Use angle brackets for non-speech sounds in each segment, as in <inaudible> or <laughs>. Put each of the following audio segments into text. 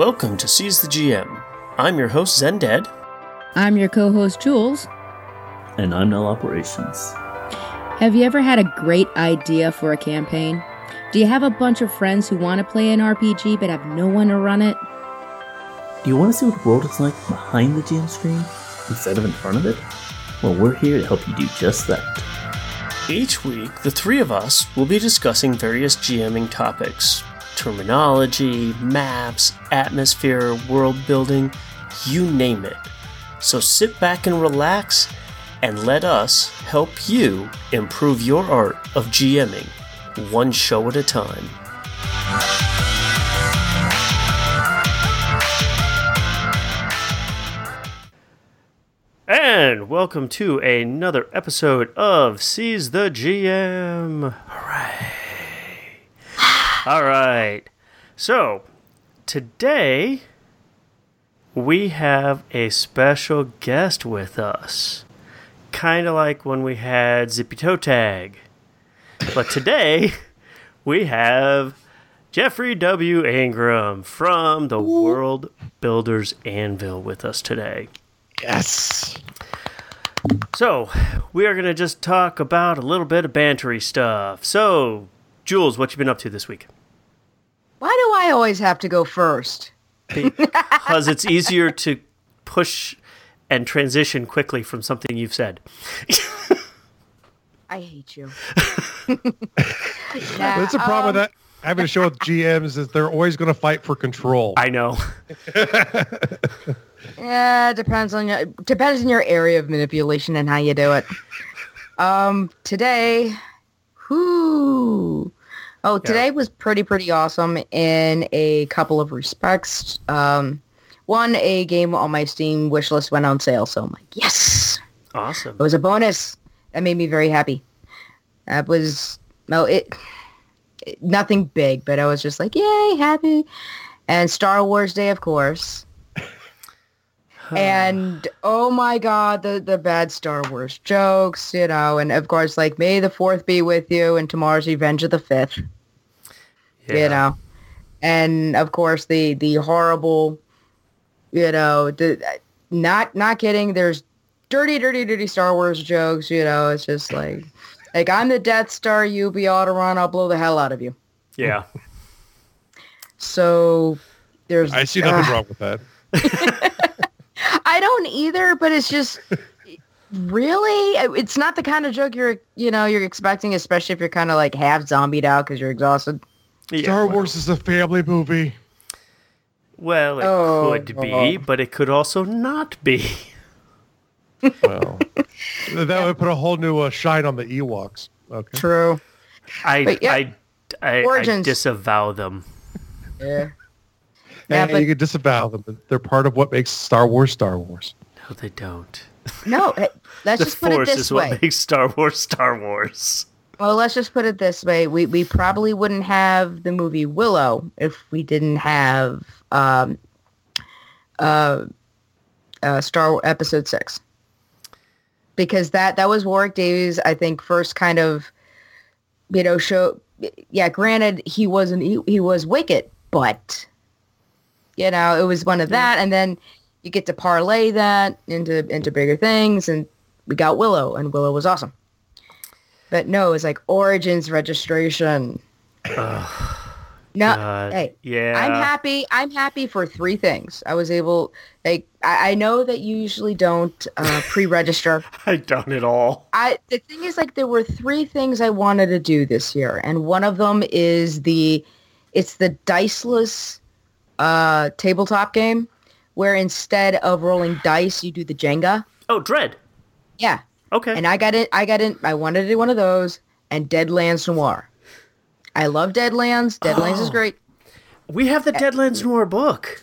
Welcome to Seize the GM. I'm your host, Zendead. I'm your co host, Joules. And I'm Null Operations. Have you ever had a great idea for a campaign? Do you have a bunch of friends who want to play an RPG but have no one to run it? Do you want to see what the world is like behind the GM screen instead of in front of it? Well, we're here to help you do just that. Each week, the three of us will be discussing various GMing topics terminology, maps, atmosphere, world building, you name it. So sit back and relax and let us help you improve your art of GMing one show at a time. And welcome to another episode of Seize the GM. Hooray! All right. So, today we have a special guest with us. Kind of like when we had Zippy Toe Tag. But today we have Jeffery W. Ingram from the World Builders Anvil with us today. Yes. So, we are going to just talk about a little bit of bantery stuff. So, Joules, what you been up to this week? Why do I always have to go first? Because it's <laughs> easier to push and transition quickly from something you've said. I hate you. <laughs> That's a problem with that. Having a show with GMs is they're always going to fight for control. I know. <laughs> Yeah, depends on your depends on your area of manipulation and how you do it. Um, today, whoo. Oh, today was pretty pretty awesome in a couple of respects. Um, one, a game on my Steam wish list went on sale, so I'm like, yes, Awesome. it was a bonus. That made me very happy. That was no, it, it nothing big, but I was just like, yay, happy. And Star Wars Day, of course. <sighs> and oh my god, the the bad Star Wars jokes, you know, and of course, like May the Fourth be with you, and tomorrow's Revenge of the Fifth, you know, and of course the the horrible, you know, the not not kidding. There's dirty, dirty, dirty Star Wars jokes. You know, it's just like, like I'm the Death Star, you be Alderaan, I'll blow the hell out of you. Yeah. So there's. I see nothing uh, wrong with that. <laughs> I don't either, but it's just really, it's not the kind of joke you're, you know, you're expecting, especially if you're kind of like half zombied out because you're exhausted. Yeah, Star well- Wars is a family movie. Well, it Oh, could be, but it could also not be. <laughs> Well, that would put a whole new uh, shine on the Ewoks. Okay. True. I, yeah, I, I, I disavow them. Yeah. Yeah, And but you can disavow them, but they're part of what makes Star Wars Star Wars. No, they don't. no, hey, let's The just put it Force this is what makes Star Wars Star Wars. Well, let's just put it this way: we we probably wouldn't have the movie Willow if we didn't have um, uh, uh, Star Wars Episode Six, because that that was Warwick Davis, I think, first kind of you know show. Yeah, granted, he wasn't he, he was Wicket, but you know it was one of that, and then you get to parlay that into into bigger things, and we got Willow, and Willow was awesome. But no, it's like Origins registration. no, God, hey, yeah. I'm happy. I'm happy for three things. I was able, like, I, I know that you usually don't uh, pre-register. <laughs> I don't at all. I the thing is, like, there were three things I wanted to do this year, and one of them is the, it's the diceless uh, tabletop game, where instead of rolling dice, you do the Jenga. Oh, Dread. Yeah, Okay. and I got it. I got it. I wanted to do one of those and Deadlands Noir. I love Deadlands. Deadlands is Oh. great. we have the eh. Deadlands Noir book.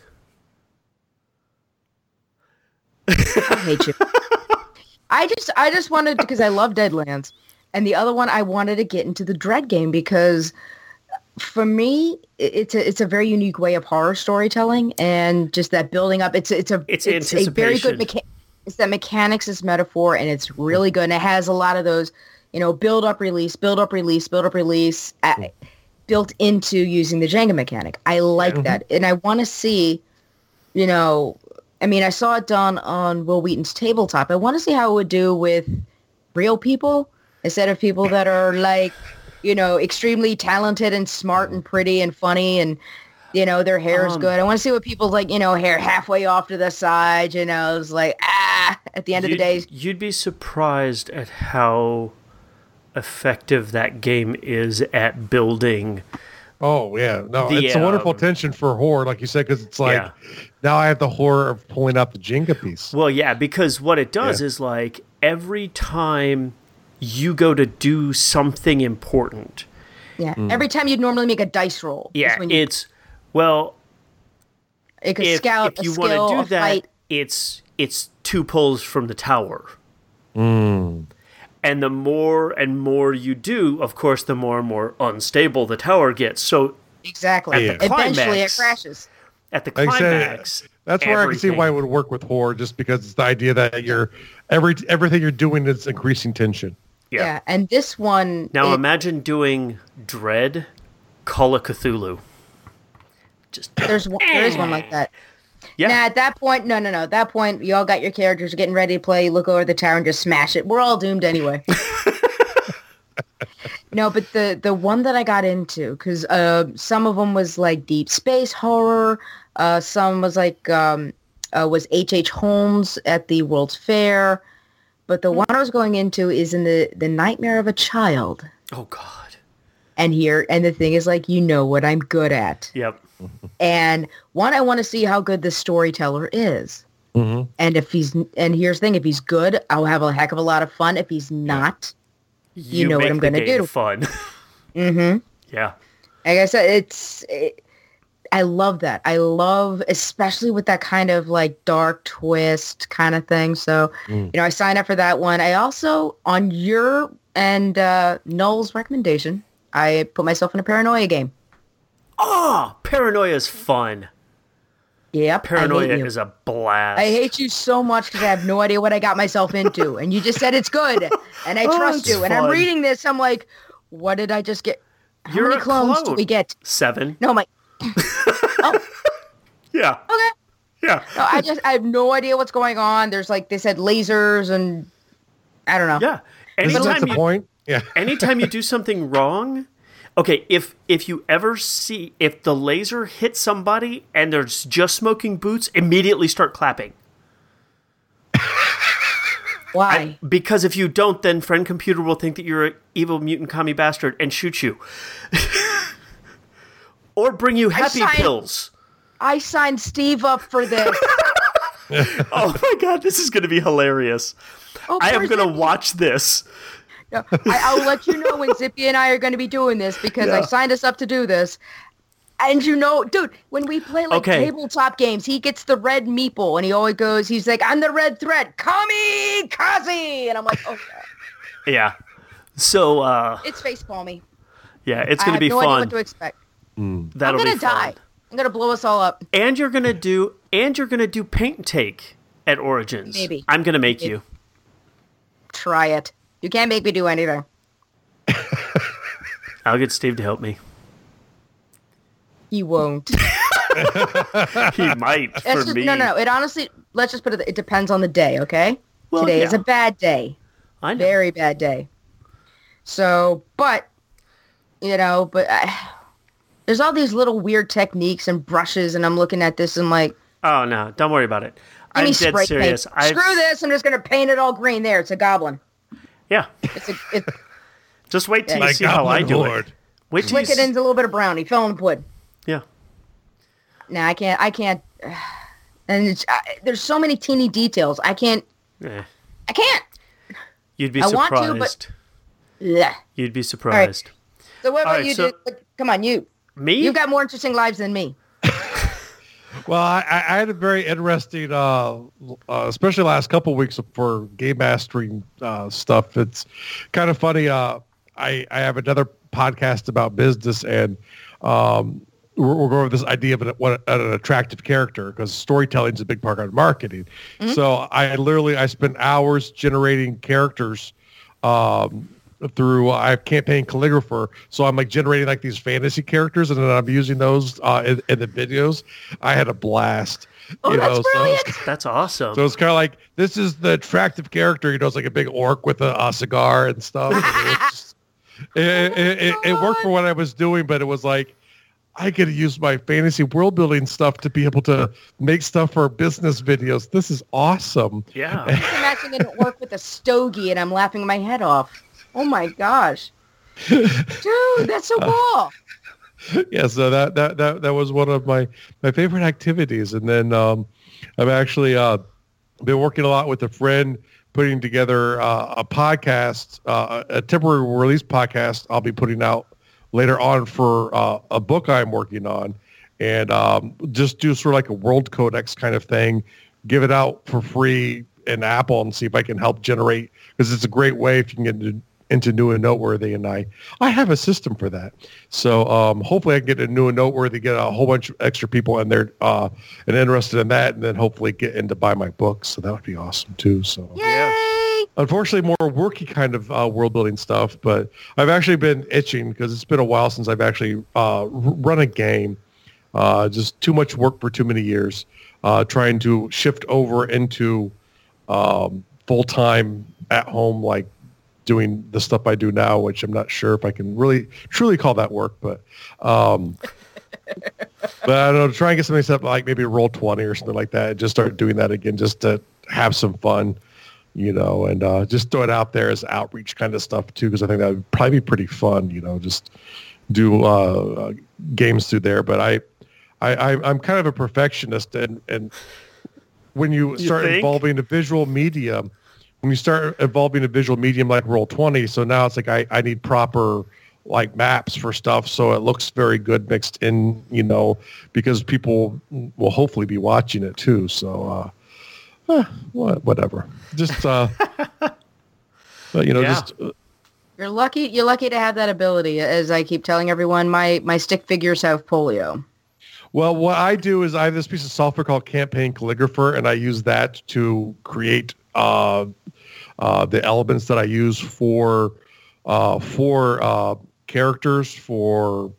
I hate you. I just I just wanted because I love Deadlands, and the other one I wanted to get into the Dread game because for me it's a it's a very unique way of horror storytelling and just that building up. It's it's a It's a very good anticipation. It's that mechanics is metaphor, and it's really good. And it has a lot of those you know build up release, build up release, build up release. uh built into using the Jenga mechanic. I like that. And I want to see you know, I mean, I saw it done on Wil Wheaton's tabletop. I want to see how it would do with real people instead of people that are like, you know, extremely talented and smart and pretty and funny and you know their hair is Um, good. I want to see what people like, you know, hair halfway off to the side. You know, it's like ah. <laughs> At the end of the day, You'd be surprised at how effective that game is at building. Oh yeah, no, The, it's a wonderful um, tension for horror, like you said, because it's like Yeah. now I have the horror of pulling out the Jenga piece. Well, yeah, because what it does Yeah. is like every time you go to do something important, yeah. Every time you'd normally make a dice roll. yeah, when you- it's well, it could if, scout if you want to do that, fight. it's it's two pulls from the tower. And the more and more you do, of course, the more and more unstable the tower gets. So Exactly. At the Eventually, it climax- crashes. at the Like I said, climax, that's where I can see why it would work with horror, just because it's the idea that you're every everything you're doing is increasing tension. Yeah. Yeah. And this one. Now it- imagine doing Dread, Call of Cthulhu. Just there's one, there is one like that. Yeah, Now at that point, no, no, no. At that point, you all got your characters getting ready to play. You Look over the tower and just smash it. We're all doomed anyway. <laughs> no, but the the one that I got into because uh, some of them was like deep space horror. Uh, some was like um, uh, was H. H. Holmes at the World's Fair. But the one I was going into is in the the Nightmare of a Child. oh god, And here, and the thing is, like, you know what I'm good at. yep. And one, I want to see how good the storyteller is. Mhm. And if he's, and here's the thing, if he's good, I'll have a heck of a lot of fun. If he's not, You, know what I'm gonna do. Fun. <laughs> mm-hmm. yeah. like I said, it's, it, I love that. I love, especially with that kind of like dark twist kind of thing. So, Mm. you know, I signed up for that one. I also, on your and uh, Noel's recommendation, I put myself in a paranoia game. Oh, paranoia is fun. Yep. I Paranoia is a blast. I hate you so much because I have no idea what I got myself into. And you just said it's good. And I <laughs> Oh, trust it's you. And I'm reading this. I'm like, what did I just get? How You're many a clones do clone. we get? Seven. No, my. <laughs> oh, Yeah. okay. Yeah. No, I just, I have no idea what's going on. There's like, they said lasers and I don't know. Yeah. Isn't that the you, point? Yeah. <laughs> anytime you do something wrong, okay, if if you ever see if the laser hits somebody and they're just smoking boots, immediately start clapping. <laughs> Why? Because if you don't, then friend computer will think that you're an evil mutant commie bastard and shoot you. <laughs> or bring you happy signed- pills. I signed Steve up for this. Oh my god, this is gonna be hilarious. Oh, I am gonna watch this. No, I, I'll let you know when Zippy and I are going to be doing this because I signed us up to do this. And you know, dude, when we play like Okay. tabletop games, he gets the red meeple and he always goes, he's like, I'm the red thread, Kami Kazi. And I'm like, oh, <laughs> Yeah. So uh it's face palmy. yeah, it's gonna have be no fun. what to expect. That'll I'm going to die. I'm going to blow us all up. And you're gonna do and you're gonna do paint take at Origins. Maybe. I'm gonna make Maybe. you. Try it. You can't make me do anything. <laughs> I'll get Steve to help me. He won't. <laughs> He might for just- me. no, no, it honestly, let's just put it, it depends on the day, okay? Well, Today is a bad day. I know. very bad day. So, but you know, but I, there's all these little weird techniques and brushes, and I'm looking at this and I'm like, Oh no, don't worry about it. I'm dead serious. Screw this! I'm just gonna paint it all green. There, it's a goblin. Yeah. It's a it, <laughs> Just wait till Yeah. you see how I do Horde. it. Wait till you flick it s- into a little bit of brown. He fell in the wood. Yeah. Nah, I can't. I can't. <sighs> And it's, I, there's so many teeny details. I can't. Eh. I can't. You'd be I want to, surprised. but- Ugh. You'd be surprised. So what about right, you? so- dude? Come on, you. Me? You've got more interesting lives than me. Well, I, I had a very interesting, uh, uh, especially last couple weeks for game mastering uh, stuff. It's kind of funny. Uh, I, I have another podcast about business, and um, we're, we're going over this idea of an, what an attractive character because storytelling is a big part of marketing. So I literally I spent hours generating characters um, through I have Campaign Cartographer, so I'm like generating like these fantasy characters, and then I'm using those uh, in, in the videos. I had a blast. Oh, you that's know, so brilliant. it's, That's awesome. so it's kind of like this is the attractive character. You know, it's like a big orc with a, a cigar and stuff. and it, just- <laughs> it, it, it, it worked for what I was doing, but it was like I could use my fantasy world building stuff to be able to make stuff for business videos. This is awesome. yeah. <laughs> I'm imagining it work with a stogie and I'm laughing my head off. Oh my gosh. Dude, that's so cool. yeah, so that, that that that was one of my my favorite activities. And then um, I've actually uh, been working a lot with a friend putting together uh, a podcast, uh, a temporary release podcast. I'll be putting out later on for uh, a book I'm working on, and um, just do sort of like a world codex kind of thing. Give it out for free in Apple and see if I can help generate because it's a great way if you can get into, new and noteworthy. And I I have a system for that. So um, hopefully I can get a new and noteworthy, get a whole bunch of extra people in there uh, and interested in that, and then hopefully get into buy my books. So that would be awesome too. So Yay. unfortunately more worky kind of uh, world building stuff, but I've actually been itching because it's been a while since I've actually uh, run a game. Uh, just too much work for too many years. Uh, trying to shift over into um, full time at home, like doing the stuff I do now, which I'm not sure if I can really truly call that work, but um, <laughs> but I don't know, try and get something set up like maybe Roll20 or something like that. and Just start doing that again just to have some fun, you know, and uh, just throw it out there as outreach kind of stuff too, because I think that would probably be pretty fun, you know, just do uh, uh, games through there. But I, I, I, I'm kind of a perfectionist and, and when you, You start think? involving a visual medium, when you start evolving a visual medium like Roll20 so now it's like i, I need proper like maps for stuff so it looks very good mixed in you know because people will hopefully be watching it too so uh eh, what, whatever just uh <laughs> but you know Yeah. just uh, You're lucky you're lucky to have that ability. As I keep telling everyone, my my stick figures have polio. Well, what I do is I have this piece of software called Campaign Cartographer, and I use that to create uh, uh, the elements that I use for uh, for uh, characters for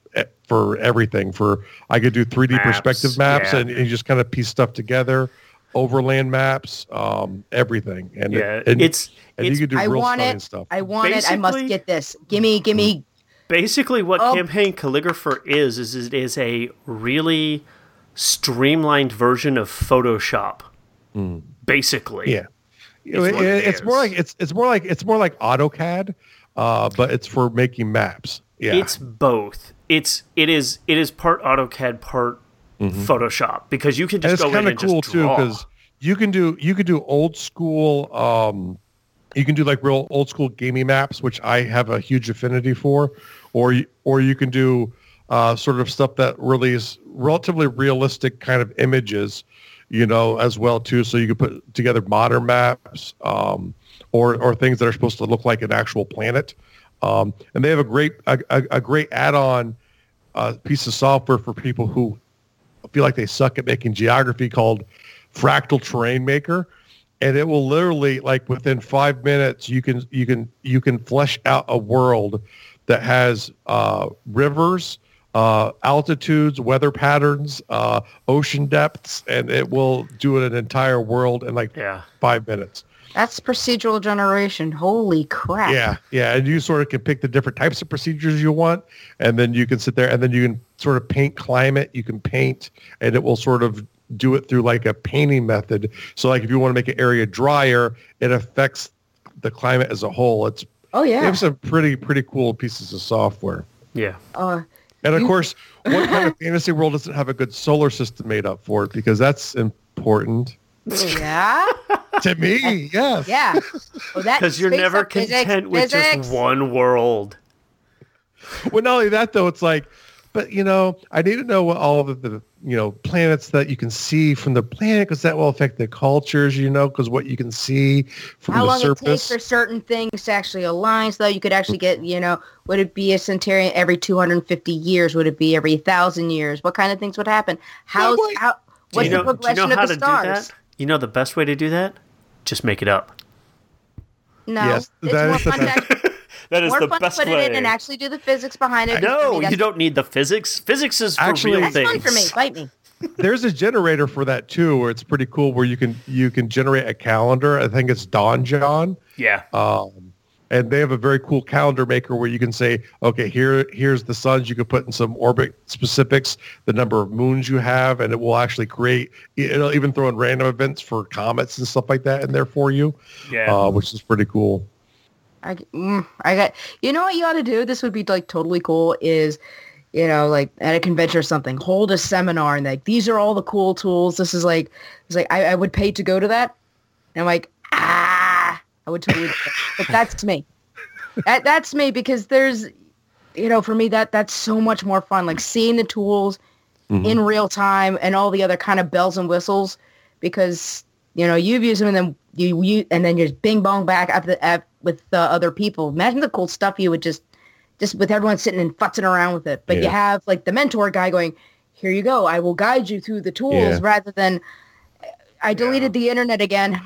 for everything. For I could do 3D Maps, perspective maps, yeah. and, and you just kind of piece stuff together, overland maps, um, everything, and Yeah, and, it's- and it's- you could do I real want it. stuff. I want it. I must get this. Gimme, gimme. Basically, what Oh. Campaign Cartographer is, is it is a really streamlined version of Photoshop. Basically. Hmm. Yeah. It's It- it it's more like it's it's more like it's more like AutoCAD, uh, but it's for making maps. Yeah. It's both. It's it is it is part AutoCAD, part Photoshop because you can Mm-hmm. and just it's go in kind of and cool just too draw. because you can do you can do old school um you can do like real old school gaming maps which i have a huge affinity for or you, or you can do uh, sort of stuff that really is relatively realistic kind of images you know as well too so you can put together modern maps um, or or things that are supposed to look like an actual planet um, and they have a great a, a great add-on uh, piece of software for people who feel like they suck at making geography called Fractal Terrain Maker. And it will literally like within five minutes you can you can you can flesh out a world that has uh, rivers, uh, altitudes, weather patterns, uh, ocean depths, and it will do it an entire world in like Yeah. five minutes. That's procedural generation. Holy crap. Yeah, yeah, and you sort of can pick the different types of procedures you want, and then you can sit there, and then you can sort of paint climate. You can paint, and it will sort of do it through like a painting method. So, like if you want to make an area drier, it affects the climate as a whole. It's Oh they yeah. have some pretty pretty cool pieces of software. Yeah. Uh, And of You- course, what kind of fantasy world doesn't have a good solar system made up for it? Because that's important yeah. <laughs> to me. Yes. Yeah. That <laughs> Because you're never up physics, content with physics. just one world. Well, not only that though, it's like, but you know, I need to know what all of the you know planets that you can see from the planet because that will affect the cultures. You know, because what you can see from How the long it takes for certain things to actually align so you could actually get, you know, would it be a centurion every 250 years? Would it be every thousand years? What kind of things would happen? How's, wait. how, Do what's you know, the do you know progression how of the to stars? do that? You know the best way to do that? Just make it up. No, Yes, it's that more is the fun to best. actually- That is More the fun best to put way. it in and actually do the physics behind it. No, you don't need the physics. Physics is for Actually- real That's things. fun for me. Bite me. <laughs> There's a generator for that too, where it's pretty cool. Where you can you can generate a calendar. I think it's Donjon. Yeah. Um, and they have a very cool calendar maker where you can say, okay, here here's the suns. You can put in some orbit specifics, the number of moons you have, and it will actually create. It'll even throw in random events for comets and stuff like that in there for you, yeah. uh, which is pretty cool. I, mm, I got. You know what you ought to do? This would be like totally cool. Is you know like at a convention or something, hold a seminar and like these are all the cool tools. This is like it's like I, I would pay to go to that. And I'm like ah, I would totally. but that's me. That that's me because there's, you know, for me that that's so much more fun. Like seeing the tools in real time and all the other kind of bells and whistles because you know you've used them and then you, you and then you're bing bong back up the up with the other people imagine the cool stuff you would just just with everyone sitting and futzing around with it but you have like the mentor guy going here you go i will guide you through the tools Yeah. rather than i deleted the internet again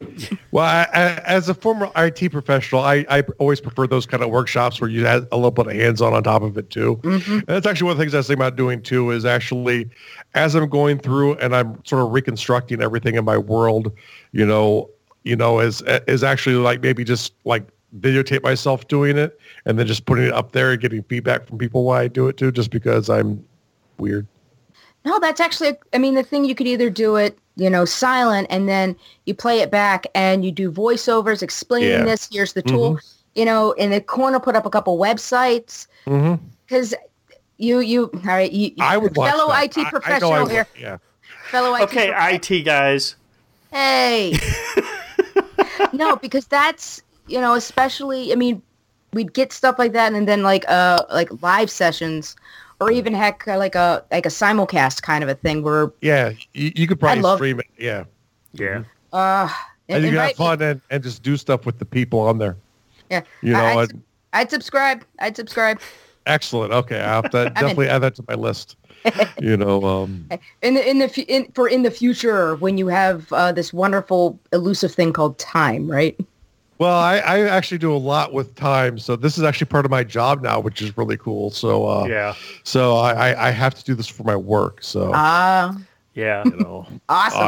<laughs> Well, I, I, as a former IT professional, I, I always prefer those kind of workshops where you have a little bit of hands-on on top of it too. Mm-hmm. And that's actually one of the things I was thinking about doing too. Is actually as I'm going through and I'm sort of reconstructing everything in my world, you know, you know, is is actually like maybe just like videotape myself doing it and then just putting it up there and getting feedback from people why I do it too, just because I'm weird. No, that's actually, I mean, the thing you could either do it, you know, silent and then you play it back and you do voiceovers explaining Yeah. this. Here's the tool, you know, in the corner, put up a couple websites Mm-hmm. because you, you, all right, you, I would watch fellow that. IT I- I I professional would, here, Yeah. fellow IT. okay, prof- IT guys. Hey. <laughs> no, because that's, you know, especially, I mean, we'd get stuff like that and then like, uh, like live sessions or even heck, uh, like a, like a simulcast kind of a thing where, Yeah. You, you could probably love- stream it. Yeah. Yeah. uh, and you can have invite me- fun and, and just do stuff with the people on there. Yeah. You know, I, I'd, and- sub- I'd subscribe. I'd subscribe. excellent. Okay, I'll have to <laughs> in. definitely add that to my list. <laughs> You know, um, In the in the in, for in the future when you have uh, this wonderful elusive thing called time, right? well, I, I actually do a lot with time, so this is actually part of my job now, which is really cool. So, uh, Yeah. so I, I- I have to do this for my work. So, Ah, Yeah. you know, awesome.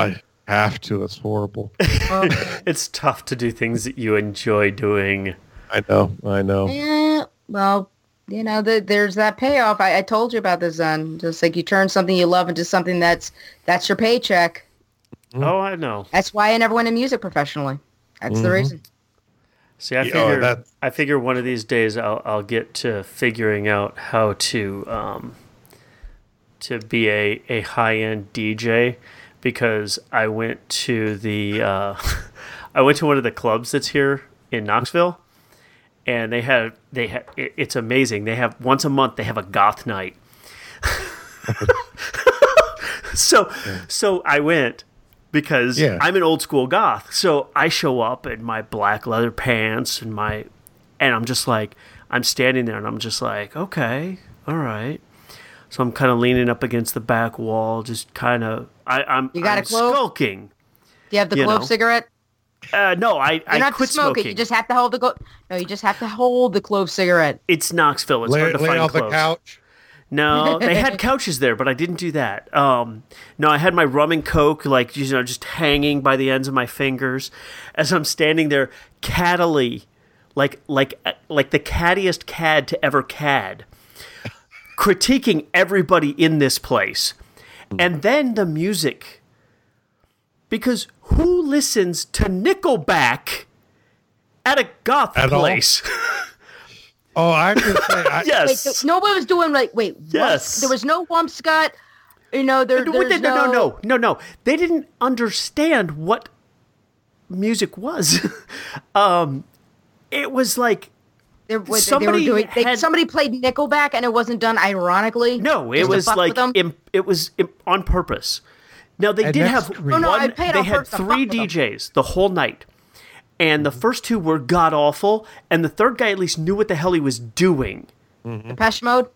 I have to. It's horrible. <laughs> It's tough to do things that you enjoy doing. I know. I know. eh, well, you know, the, there's that payoff. I, I told you about this, Zen. Just like you turn something you love into something that's that's your paycheck. Oh, I know. That's why I never went in music professionally. That's the reason. See, I Yeah, figure that- I figure one of these days I'll I'll get to figuring out how to um to be a, a high end DJ because I went to the uh, <laughs> I went to one of the clubs that's here in Knoxville and they have they have it, it's amazing they have once a month they have a goth night <laughs> so so I went because Yeah. I'm an old school goth. So I show up in my black leather pants and my and I'm just like I'm standing there and I'm just like, okay, all right. So I'm kind of leaning up against the back wall, just kind of I, I'm You got a I'm clove? skulking. Do you have the You clove know. cigarette? Uh, no, I You I don't have to quit smoke smoking. it. You just have to hold the glo- No, you just have to hold the clove cigarette. it's Knoxville. It's Lay, hard to lay find on the couch. No, they had <laughs> couches there, but I didn't do that. Um, no, I had my rum and coke, like you know, just hanging by the ends of my fingers, as I'm standing there, cattily, like like like the cattiest cad to ever cad, critiquing everybody in this place, and then the music, because who listens to Nickelback at a goth At place? <laughs> Oh, I can say, I, Wait, <laughs> yes. so nobody was doing like wait. what? Yes. There was no Wumpscut. You know, there, no, there's no, no, no, no, no. They didn't understand what music was. <laughs> um, it was like There, what, they were Somebody doing. They, had- somebody played Nickelback, and it wasn't done ironically. no, it was like with them? im- it was im- on purpose. Now they And did that's have crazy. No, no, I one. paid They had purpose to fuck three with them. DJs the whole night, and the mm-hmm. first two were god awful, and the third guy at least knew what the hell he was doing. Mm-hmm. Depeche Mode.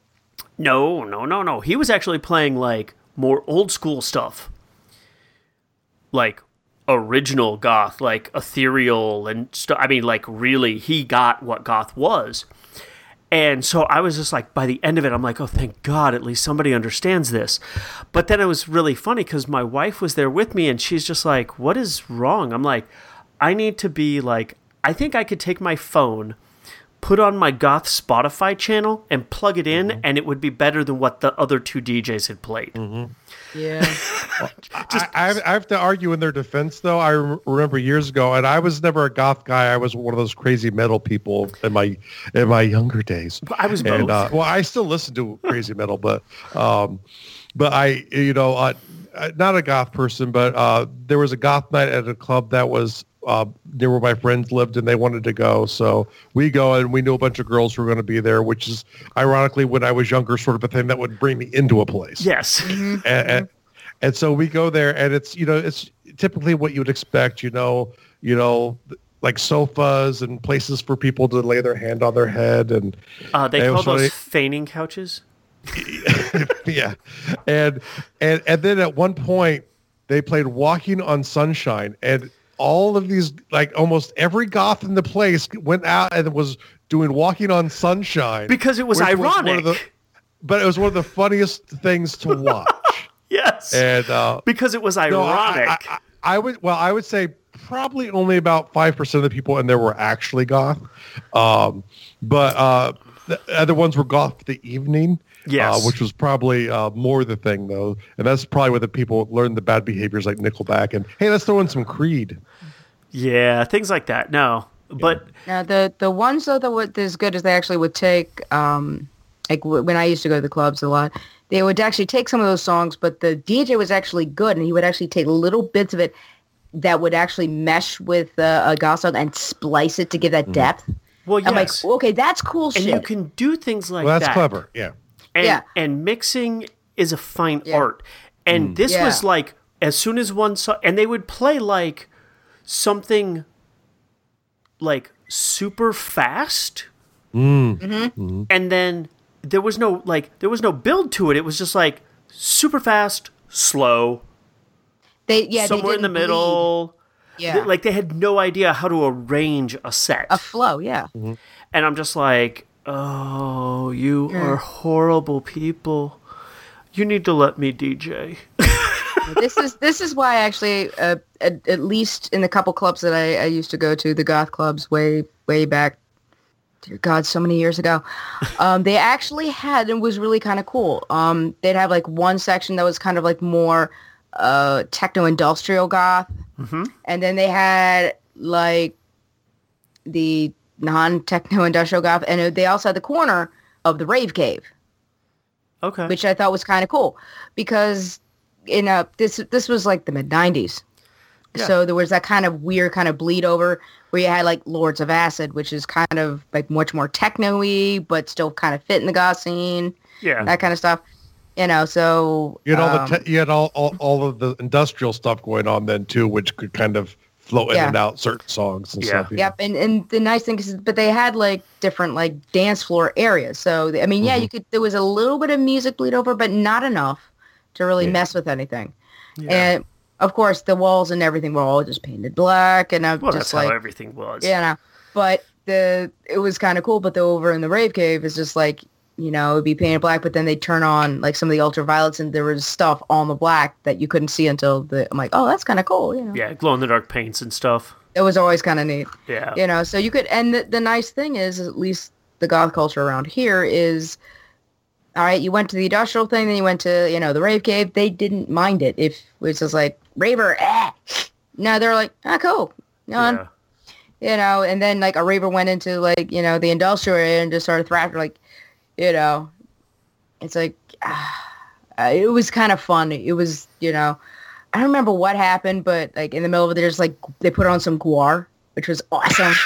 No, no, no, no. He was actually playing like more old school stuff. Like original goth, like ethereal and stuff. I mean, like really, he got what goth was. And so I was just like, by the end of it, I'm like, oh, thank God, at least somebody understands this. But then it was really funny because my wife was there with me and she's just like, what is wrong? I'm like, I need to be like, I think I could take my phone, put on my goth Spotify channel, and plug it in, mm-hmm. and it would be better than what the other two DJs had played. Mm-hmm. Yeah. <laughs> I, I have- I have to argue in their defense, though. I remember years ago, and I was never a goth guy. I was one of those crazy metal people in my in my younger days. I was both. And, uh, well, I still listen to crazy metal, but um, but I, you know, uh, uh, not a goth person, but uh, there was a goth night at a club that was uh, near where my friends lived, and they wanted to go. So we go, and we knew a bunch of girls who were going to be there, which is ironically when I was younger, sort of a thing that would bring me into a place Yes. and, and, and so we go there and it's you know it's typically what you would expect you know you know like sofas and places for people to lay their hand on their head and Uh, they It call those really- feigning couches. <laughs> yeah and and and then at one point they played walking on sunshine and all of these like almost every goth in the place went out and was doing walking on sunshine Because it was which one of ironic. the- but it was one of the funniest things to watch <laughs> Yes. and uh because it was No, I- ironic. I, I, would well, I would say probably only about five percent of the people in there were actually goth, um, but uh, the other ones were goth for the evening. Yes. uh, which was probably uh, more the thing though, and that's probably where the people learned the bad behaviors like Nickelback and hey, let's throw in some Creed. yeah, things like that. No. But Now the the ones though that were as good as they actually would take, um, like w- when I used to go to the clubs a lot, they would actually take some of those songs, but the DJ was actually good, and he would actually take little bits of it that would actually mesh with uh, a gospel song and splice it to give that depth. well, I'm like, yes. okay, that's cool and shit. you can do things like that. Well, that's that. clever. Yeah. And, Yeah. and mixing is a fine Yeah. art. And mm. this Yeah. was like as soon as one saw, and they would play like something like super fast, mm. mm-hmm. mm-hmm. and then there was no like there was no build to it. It was just like super fast, slow, they yeah, they somewhere in the didn't bleed. middle. Yeah, They- like they had no idea how to arrange a set. a flow. Yeah, mm-hmm. And I'm just like, oh, you are horrible people. You need to let me DJ. this is this is why actually, uh, at, at least in the couple clubs that I, I used to go to, the goth clubs way way back, dear God, so many years ago, <laughs> um, they actually had and was really kind of cool. Um, they'd have like one section that was kind of like more uh, techno industrial goth, and then they had like the non techno industrial goth, and they also had the corner of the rave cave Okay. which I thought was kind of cool because in a this this was like the mid '90s, Yeah. so there was that kind of weird kind of bleed over where you had like Lords of Acid, which is kind of like much more techno-y, but still kind of fit in the goth scene, yeah. that kind of stuff. You know, so You had all um, the te- you had all, all all of the industrial stuff going on then too, which could kind of flow in Yeah. and out certain songs and Yeah. stuff. you know. Yep, and and the nice thing is, but they had like different like dance floor areas. So I mean, Mm-hmm. yeah, you could. There was a little bit of music bleed over, but not enough to really mess with anything. And of course, the walls and everything were all just painted black, and I'm well, that's just like, how everything was. yeah, no. but the it was kind of cool. But the over in the rave cave is just like you know it'd be painted black, but then they'd turn on like some of the ultraviolets, and there was stuff on the black that you couldn't see until the. I'm like, oh, that's kind of cool. You know, Yeah, glow in the dark paints and stuff. it was always kind of neat Yeah. you know so you could and the, the nice thing is at least the goth culture around here is all right you went to the industrial thing then you went to you know the rave cave they didn't mind it if it was just like raver eh. no they're like ah cool you know, Yeah. you know and then like a raver went into like you know the industrial area and just started thrashing like you know it's like ah, it was kind of fun. It was you know i don't remember what happened but like in the middle of it there's like they put on some GWAR which was awesome. <laughs>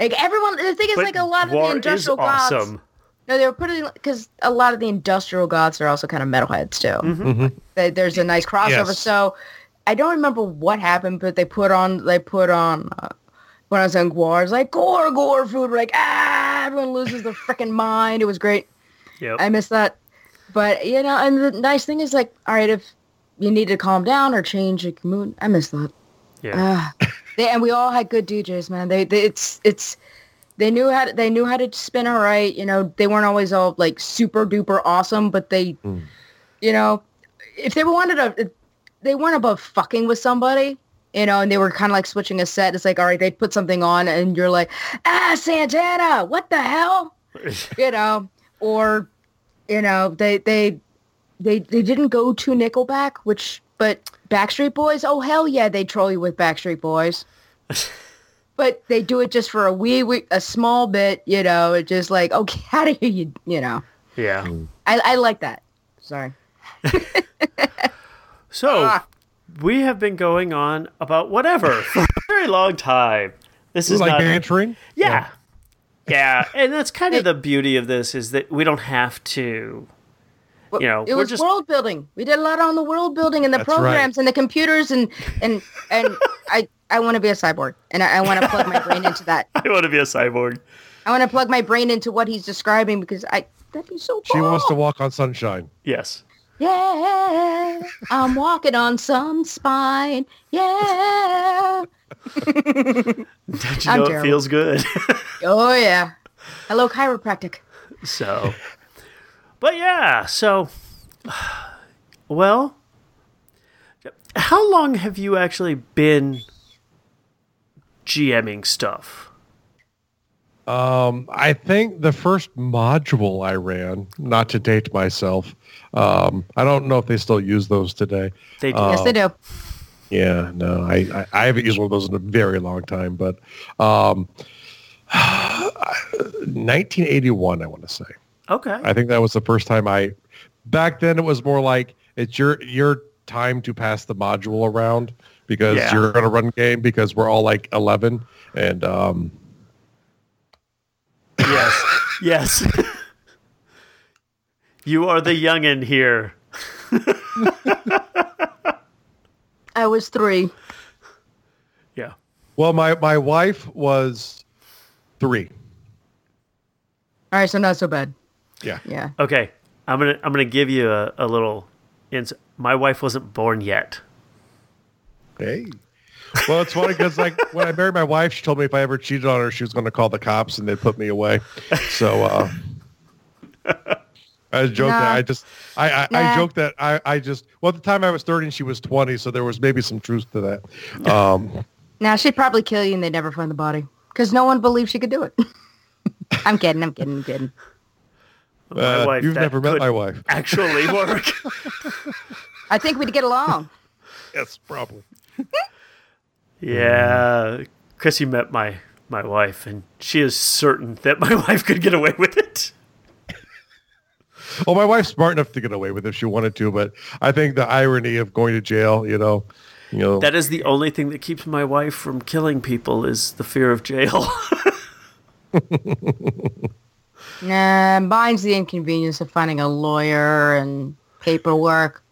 Like everyone the thing is But like a lot of the industrial goths awesome. no they were putting because a lot of the industrial goths are also kind of metalheads too. They- there's a nice crossover. Yes. so i don't remember what happened but they put on they put on uh, when i was on GWAR it's like gore gore food we're like ah everyone loses their freaking <laughs> mind it was great Yep. I miss that. But you know, and the nice thing is like, all right, if you need to calm down or change your mood, I miss that. Yeah. Uh, <laughs> they, and we all had good DJs, man. They, they it's it's they knew how to, they knew how to spin all right. You know, they weren't always all like super duper awesome, but they, you know, if they wanted to, they weren't above fucking with somebody. You know, and they were kind of like switching a set. It's like, all right, they'd put something on, and you're like, ah, Santana, what the hell? <laughs> you know, or you know, they they they they didn't go to Nickelback, which but Backstreet Boys, oh hell yeah, they troll you with Backstreet Boys. <laughs> but they do it just for a wee, wee a small bit, you know, it just like, <laughs> okay, how do you you know. Yeah. I, I like that. Sorry. So Ah. We have been going on about whatever <laughs> for a very long time. This This is is like not bantering. yeah. yeah. and that's kind of the beauty of this is that we don't have to you know, it we're was just world building. We did a lot on the world building and the That's right. programs and the computers and and and I I want to be a cyborg and I, I want to plug my brain into that. <laughs> I want to be a cyborg. I want to plug my brain into what he's describing because I that'd be so cool. She wants to walk on sunshine. Yes. Yeah, I'm walking on some spine. Yeah. Don't you I'm know it terrible. feels good? Oh yeah. Hello, chiropractic. so But yeah, so well how long have you actually been GMing stuff? Um, I think the first module I ran, not to date myself, um, I don't know if they still use those today. They do. yes, they do. Yeah, no, I, I, I haven't used one of those in a very long time, but um, <sighs> 1981, I want to say. okay. I think that was the first time I. Back then, it was more like it's your your time to pass the module around because Yeah. you're gonna run game because we're all like 11 and um, Yes. Yes. you are the youngin here. <laughs> I was three. Yeah. well, my my wife was three. All right, so not so bad. Yeah. Yeah. Okay. I'm gonna I'm gonna give you a, a little ins- my wife wasn't born yet. Hey. Well, it's funny because like when I married my wife, she told me if I ever cheated on her, she was going to call the cops and they'd put me away. So uh, I joke that Nah. I just I I, I Nah. joke that I I just well at the time I was thirty and she was twenty, so there was maybe some truth to that. Um, Now she'd probably kill you and they'd never find the body because no one believed she could do it. <laughs> I'm kidding. I'm kidding. I'm kidding. My uh, wife, you've never met my wife. Actually work. <laughs> I think we'd get along. Yes, probably. <laughs> yeah. Chrissy met my my wife and she is certain that my <laughs> wife could get away with it. Well, my wife's smart enough to get away with it if she wanted to, but I think the irony of going to jail, you know, you know, That is the only thing that keeps my wife from killing people is the fear of jail. <laughs> Nah, mine's the inconvenience of finding a lawyer and paperwork.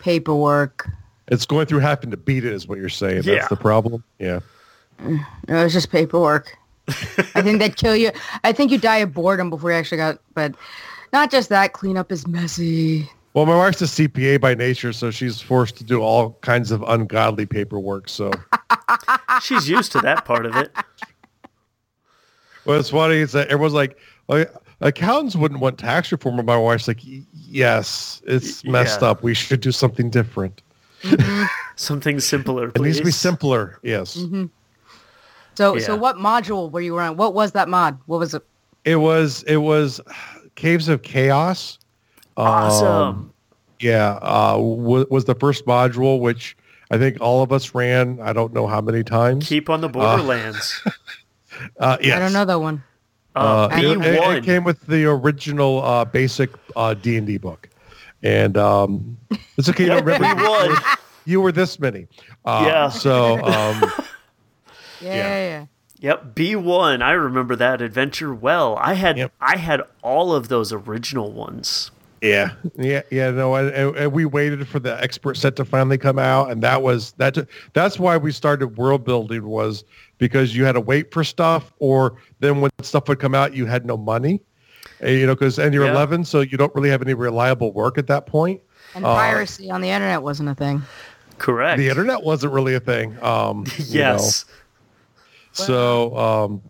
Paperwork. It's going through having to beat it is what you're saying. Yeah. That's the problem. Yeah. Mm. No, it's just paperwork. I think they'd kill you. I think you die of boredom before you actually got, but not just that. Cleanup is messy. Well, my wife's a CPA by nature, so she's forced to do all kinds of ungodly paperwork. So, <laughs> She's used to that part of it. Well, it's funny is that everyone's like, "Oh, accountants wouldn't want tax reform. And my wife's like, yes, it's messed yeah. up. We should do something different. <laughs> Something simpler, It needs to be simpler. Yes. So, so Yeah. what module were you on? What was that mod? What was it? It was, it was Caves of Chaos. Awesome. Um, yeah. Uh, w- was the first module, which I think all of us ran. I don't know how many times. Keep on the Borderlands. <laughs> Uh, yes. I don't know that one. Uh, Uh, it, it- it came with the original uh, basic uh, D&D book. And um, it's okay. Yeah, remember, <laughs> you, B1. were, you were this many. Uh, Yeah. So, um, <laughs> Yeah, Yeah. yeah, yeah. Yep, B1. I remember that adventure well. I had Yep. I had all of those original ones. yeah, yeah, yeah. No, and, and, and we waited for the expert set to finally come out, and that was that. That's why we started world building was because you had to wait for stuff, or then when stuff would come out, you had no money. And, you know, because and you're Yeah. 11, so you don't really have any reliable work at that point. And Uh, piracy on the internet wasn't a thing. Correct. the internet wasn't really a thing. Um, <laughs> you know. yes. So um,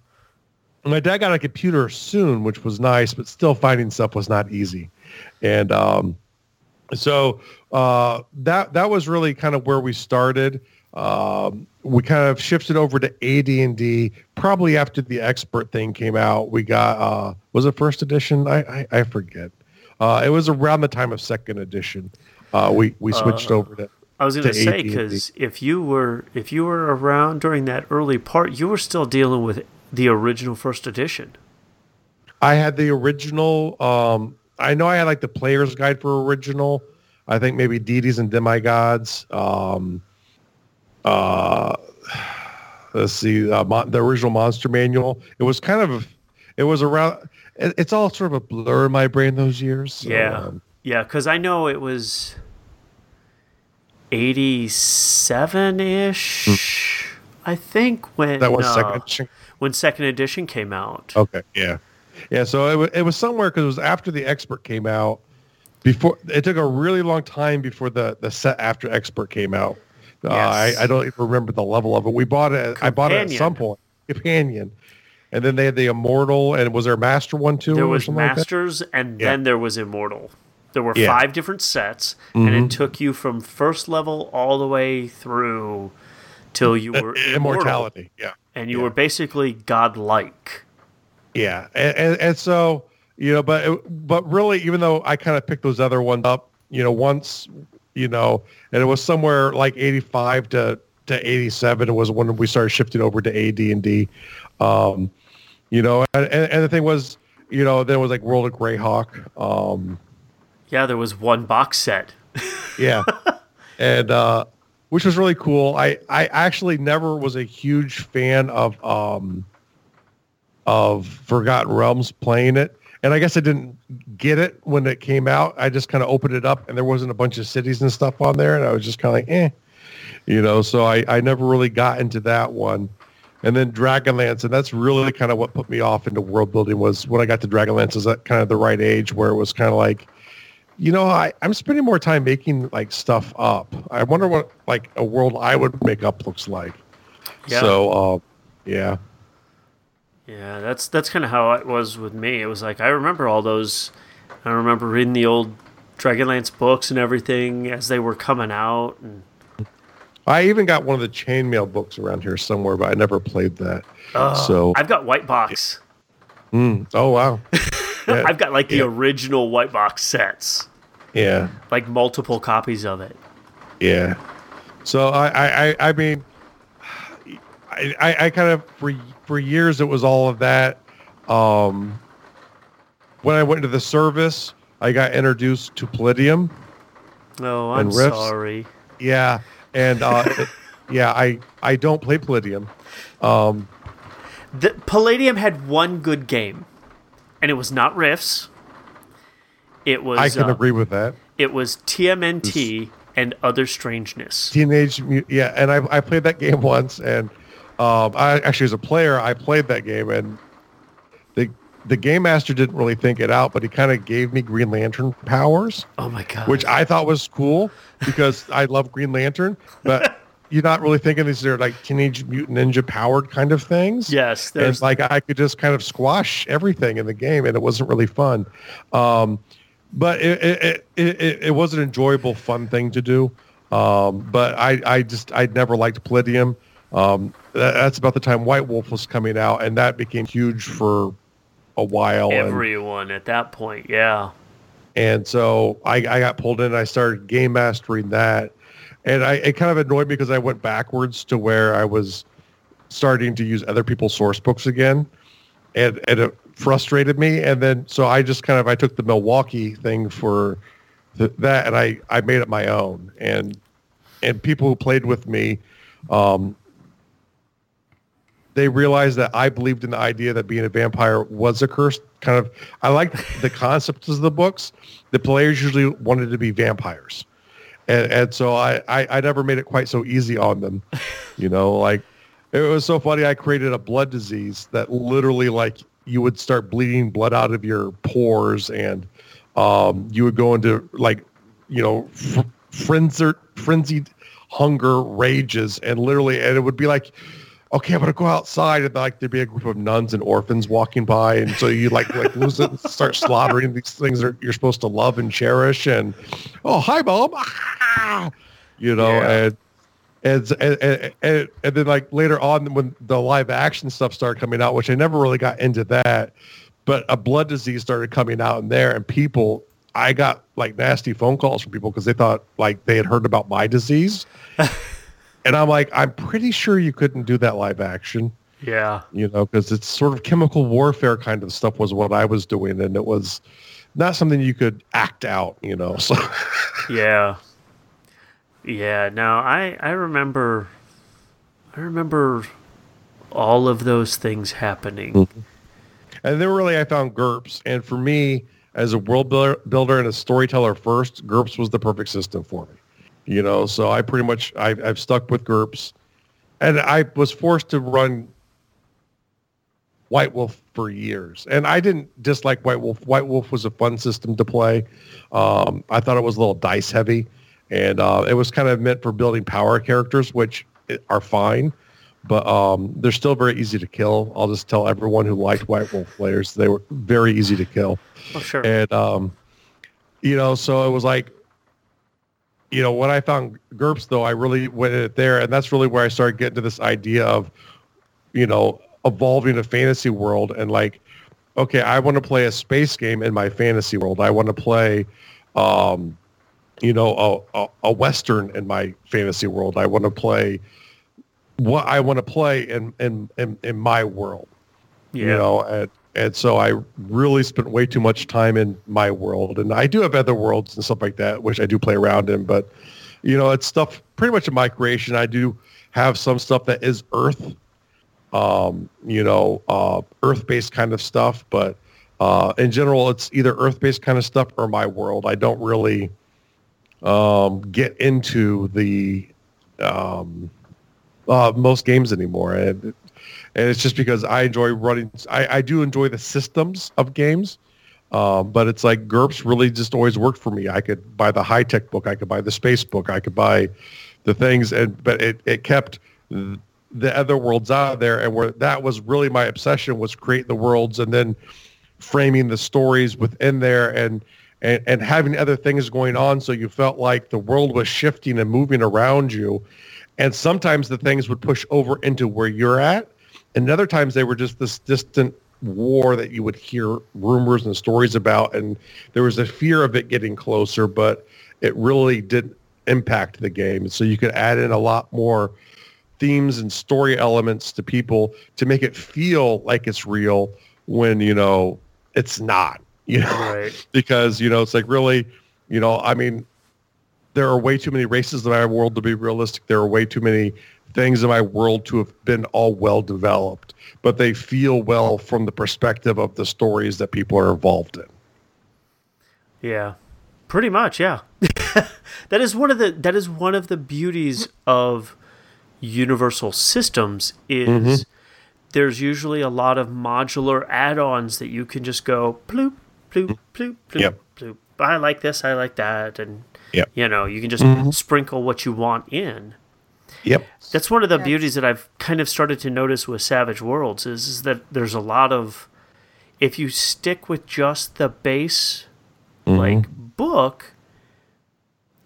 my dad got a computer soon, which was nice, but still finding stuff was not easy. And um, so uh, that that was really kind of where we started. Um, we kind of shifted over to AD&D probably after the expert thing came out. We got uh, was it first edition? I I, I forget. Uh, it was around the time of second edition. Uh, we we switched over to I was going to to say because if you were if you were around during that early part, you were still dealing with the original first edition. I had the original. Um, I know I had like the player's guide for original. I think maybe deities and demigods. Um, uh, let's see, uh, mon- the original monster manual. It was kind of, it was around. It, it's all sort of a blur in my brain those years. so, Yeah, um, yeah, because I know it was eighty-seven ish. I think when that was uh, second. edition? when second edition came out. Okay, yeah, yeah. So it was, it was somewhere because it was after the expert came out. Before it took a really long time before the the set after expert came out. Uh, I, I don't even remember the level of it. We bought it. I bought it at some point. Companion, and then they had the immortal, and was there a master one too? There or was something like that? Masters, and Yeah. then there was Immortal. There were Yeah. five different sets, and Mhm. it took you from first level all the way through till you were immortal, immortality. Yeah, and you yeah. were basically godlike. yeah, and, and, and so you know, but but really, even though I kind of picked those other ones up, you know, once you know, and it was somewhere like eighty five to to eighty seven. It was when we started shifting over to AD and D. Um, you know, and, and and the thing was, you know, then it was like World of Greyhawk. Um, Yeah, there was one box set. <laughs> yeah, and uh, which was really cool. I I actually never was a huge fan of um of Forgotten Realms playing it. And I guess I didn't get it when it came out. I just kind of opened it up and there wasn't a bunch of cities and stuff on there. And I was just kind of like, eh, you know, so I, I never really got into that one. And then Dragonlance, and that's really kind of what put me off into world building was when I got to Dragonlance is at kind of the right age where it was kind of like, you know, I, I'm spending more time making like stuff up. I wonder what like a world I would make up looks like. Yeah. So, uh, yeah. Yeah, that's that's kind of how it was with me. It was like I remember all those. I remember reading the old Dragonlance books and everything as they were coming out, and I even got one of the chainmail books around here somewhere, but I never played that. so, I've got white box. mm, oh wow, <laughs> yeah, I've got like the yeah. original white box sets, yeah, like multiple copies of it. yeah. So I, I, I, I mean, I, I, I kind of for for years it was all of that. Um, when I went into the service, I got introduced to Palladium. Oh, I'm sorry. Yeah, and uh, it- yeah, I I don't play Palladium. Um, The Palladium had one good game, and it was not Rifts. It was I can uh, agree with that. it was TMNT and Other Strangeness. Teenage yeah, and I I played that <laughs> game once, and um, I actually as a player I played that game, and the the game master didn't really think it out, but he kind of gave me Green Lantern powers, Oh my god! which I thought was cool because I love Green Lantern, but <laughs> you're not really thinking these are like Teenage Mutant Ninja powered kind of things. yes, and like I could just kind of squash everything in the game, and it wasn't really fun. Um, but it it, it it it was an enjoyable, fun thing to do. Um, but I I just I never liked Palladium. Um, that's about the time White Wolf was coming out, and that became huge for a while. and- everyone at that point. Yeah. and so I, I got pulled in and I started game mastering that. And I, it kind of annoyed me because I went backwards to where I was starting to use other people's source books again. And, and it frustrated me. And then, so I just kind of, I took the Milwaukee thing for th- that and I, I made it my own. And, and people who played with me, um, they realized that I believed in the idea that being a vampire was a curse. Kind of, I liked the concepts of the books. The players usually wanted to be vampires, and and so I, I I never made it quite so easy on them. You know, like it was so funny. I created a blood disease that literally like you would start bleeding blood out of your pores, and um, you would go into like you know fr- frenzied frenzied hunger rages and literally and it would be like okay i'm gonna go outside and like there'd be a group of nuns and orphans walking by and so you like like lose it and start slaughtering these things that you're supposed to love and cherish and oh hi mom ah! <laughs> you know Yeah. and and, and, and, and and then like later on when the live action stuff started coming out which i never really got into that but a blood disease started coming out in there and people i got like nasty phone calls from people because they thought like they had heard about my disease <laughs> and i'm like i'm pretty sure you couldn't do that live action Yeah. you know because it's sort of chemical warfare kind of stuff was what i was doing and it was not something you could act out you know <laughs> so Yeah. Yeah, no, I I remember I remember all of those things happening. Mm-hmm. And then really I found GURPS. And for me, as a world builder, builder and a storyteller first, GURPS was the perfect system for me. You know, so I pretty much, I, I've stuck with GURPS. And I was forced to run White Wolf for years. And I didn't dislike White Wolf. White Wolf was a fun system to play. Um, I thought it was a little dice heavy. And uh, it was kind of meant for building power characters, which are fine but um, they're still very easy to kill. I'll just tell everyone who liked White Wolf players they were very easy to kill, Oh, sure. and um, you know, so it was like, you know, when I found GURPS though, I really went in it there, and that's really where I started getting to this idea of, you know, evolving a fantasy world and like, okay, I want to play a space game in my fantasy world. I want to play. Um, you know, a, a, a Western in my fantasy world. I want to play what I want to play in, in, in, in my world, yeah. you know, and, and so I really spent way too much time in my world and I do have other worlds and stuff like that, which I do play around in, but you know, it's stuff pretty much in my creation. I do have some stuff that is earth, um, you know, uh, earth-based kind of stuff, but uh, in general, it's either earth-based kind of stuff or my world. I don't really um, get into the um, uh, most games anymore, and it's just because I enjoy running. I, I do enjoy the systems of games, um, but it's like GURPS really just always worked for me. I could buy the high tech book, I could buy the space book, I could buy the things, and but it it kept the other worlds out there, and where that was really my obsession was create the worlds and then framing the stories within there and and, and having other things going on so you felt like the world was shifting and moving around you and sometimes the things would push over into where you're at and other times they were just this distant war that you would hear rumors and stories about and there was a fear of it getting closer but it really didn't impact the game. So you could add in a lot more themes and story elements to people to make it feel like it's real when you know it's not <laughs> you know? Right. because you know it's like really you know i mean there are way too many races in our world to be realistic. There are way too many things in my world to have been all well developed but they feel well from the perspective of the stories that people are involved in Yeah. Pretty much, yeah. <laughs> that is one of the that is one of the beauties of universal systems is mm-hmm. there's usually a lot of modular add-ons that you can just go bloop bloop mm. bloop bloop Yep. bloop. I like this, I like that and Yep. you know, you can just mm-hmm. sprinkle what you want in. Yep That's one of the Yes. beauties that I've kind of started to notice with Savage Worlds is, is that there's a lot of if you stick with just the base mm-hmm. like book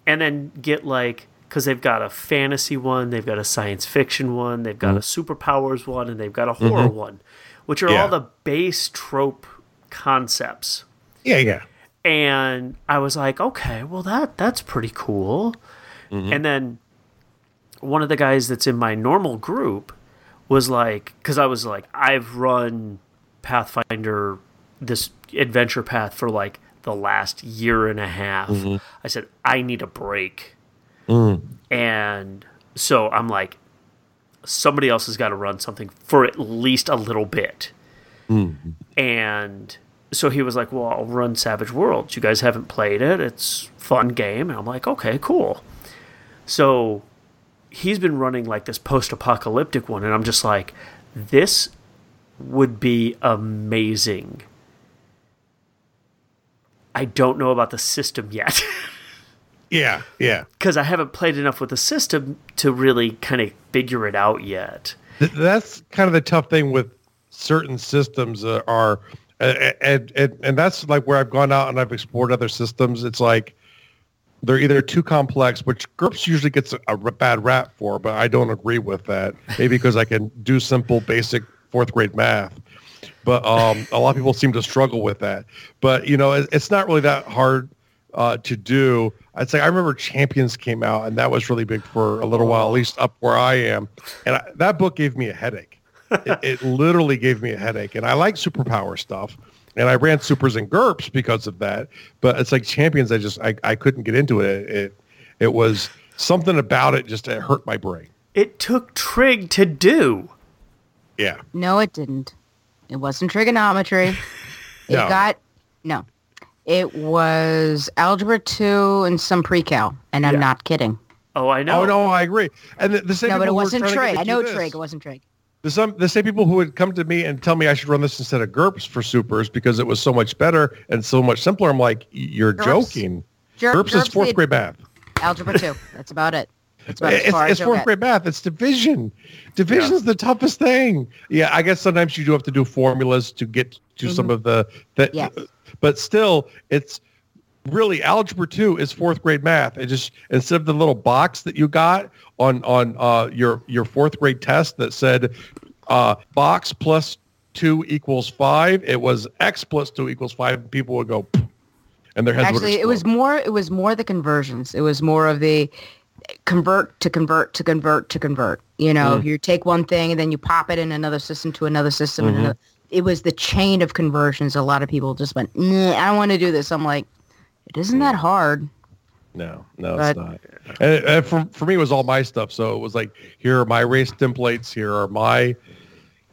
and then get like because they've got a fantasy one, they've got a science fiction one, they've got a mm-hmm. superpowers one, and they've got a mm-hmm. horror one, which are Yeah. all the base trope concepts. yeah yeah And I was like, okay, well that that's pretty cool. And then one of the guys that's in my normal group was like, because I was like, I've run Pathfinder, this adventure path for like the last year and a half. Mm-hmm. I said, I need a break. Mm. And so I'm like, somebody else has got to run something for at least a little bit. Mm-hmm. And so he was like, Well, I'll run Savage Worlds. You guys haven't played it. It's fun game. And I'm like, Okay, cool. So he's been running like this post apocalyptic one. And I'm just like, This would be amazing. I don't know about the system yet. <laughs> Yeah, yeah. because I haven't played enough with the system to really kind of figure it out yet. Th- that's kind of the tough thing with certain systems uh, are uh, and, and and that's like where I've gone out and I've explored other systems. It's like they're either too complex, which GURPS usually gets a, bad rap for, but I don't agree with that. Maybe because I can do simple, basic fourth grade math. But um, a lot of people seem to struggle with that. But you know, it, it's not really that hard uh, to do. I'd say I remember Champions came out, and that was really big for a little while, at least up where I am. And I, that book gave me a headache. it, it literally gave me a headache. And I like superpower stuff, and I ran supers and GURPS because of that. But it's like Champions, I just I, I couldn't get into it. It it was something about it just it hurt my brain. It took Trig to do. Yeah. No, it didn't. It wasn't trigonometry. <laughs> It No. got no. It was algebra two and some pre-cal, and I'm Yeah. not kidding. Oh, I know. Oh no, I agree. And the, the same No, but it people who are wasn't trying to get trig. I know do trig. It wasn't trig. The some the same people who would come to me and tell me I should run this instead of GURPS for supers because it was so much better and so much simpler. I'm like, you're GURPS. joking. Ger- GURPS is fourth grade math. Algebra two. That's about it. That's about It's, it's fourth grade math. It's division. Division's the toughest thing. Yeah, I guess sometimes you do have to do formulas to get to some mm-hmm. of the. Yes. But still, it's really algebra two is fourth grade math. It just instead of the little box that you got on on uh, your your fourth grade test that said uh, box plus two equals five, it was x plus two equals five. People would go, and their heads Actually, it was more. It was more the conversions. It was more of the convert to convert to convert to convert. You know, you take one thing and then you pop it in another system to another system. And another. It was the chain of conversions. A lot of people just went, nah, I don't want to do this. I'm like, it isn't that hard. No, no, But- it's not. And, and for for me, it was all my stuff. So it was like, here are my race templates. Here are my,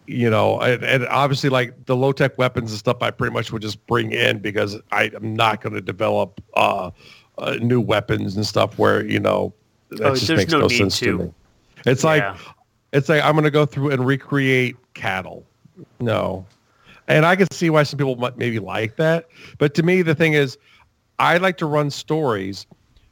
you know, and, and obviously like the low tech weapons and stuff. I pretty much would just bring in because I am not going to develop uh, uh, new weapons and stuff where you know that Oh, just makes no no, need sense to. to. me. It's like it's like I'm going to go through and recreate cattle. No. And I can see why some people might maybe like that. But to me, the thing is, I like to run stories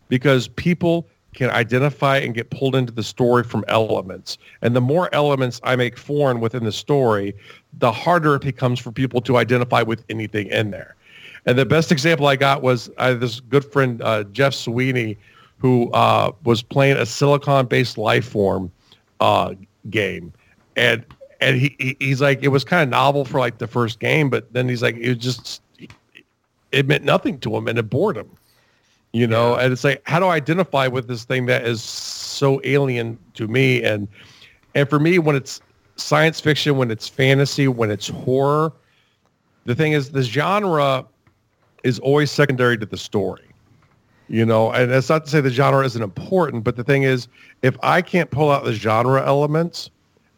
because people can identify and get pulled into the story from elements. And the more elements I make foreign within the story, the harder it becomes for people to identify with anything in there. And the best example I got was uh, this good friend, uh, Jeff Sweeney, who uh, was playing a silicon-based life form uh, game. And and he he's like, it was kind of novel for like the first game, but then he's like, it was just, it meant nothing to him and it bored him you know? And it's like how do i identify with this thing that is so alien to me? And and for me when it's science fiction when it's fantasy when it's horror the thing is the genre is always secondary to the story you know? And that's not to say the genre isn't important but the thing is if i can't pull out the genre elements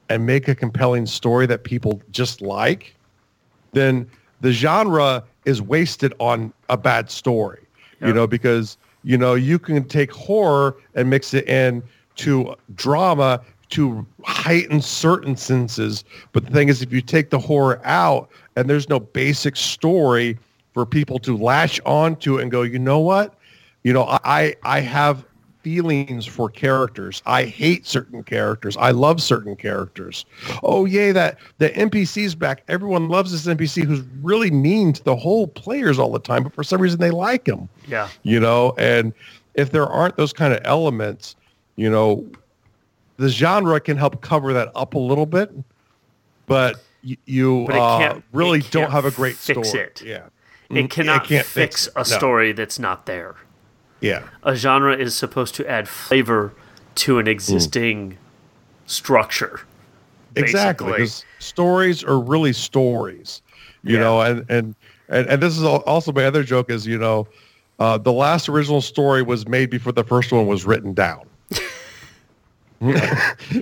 and make a compelling story that people just like then the genre is wasted on a bad story. You know, because you know you can take horror and mix it in to drama to heighten certain senses. But the thing is, if you take the horror out and there's no basic story for people to latch onto and go, you know what, you know, I I have feelings for characters. I hate certain characters. I love certain characters. Oh yay, that the NPC's back. Everyone loves this NPC who's really mean to the whole players all the time, but for some reason they like him. Yeah. You know, and if there aren't those kind of elements, you know, the genre can help cover that up a little bit, but y- you But it uh, really it don't have a great fix story. it. Yeah. It Mm, cannot can't fix it. a No. story that's not there. Yeah. A genre is supposed to add flavor to an existing structure. Exactly. stories are really stories, you Yeah. know, and, and, and, and this is also my other joke is, you know, uh, the last original story was made before the first one was written down. <laughs>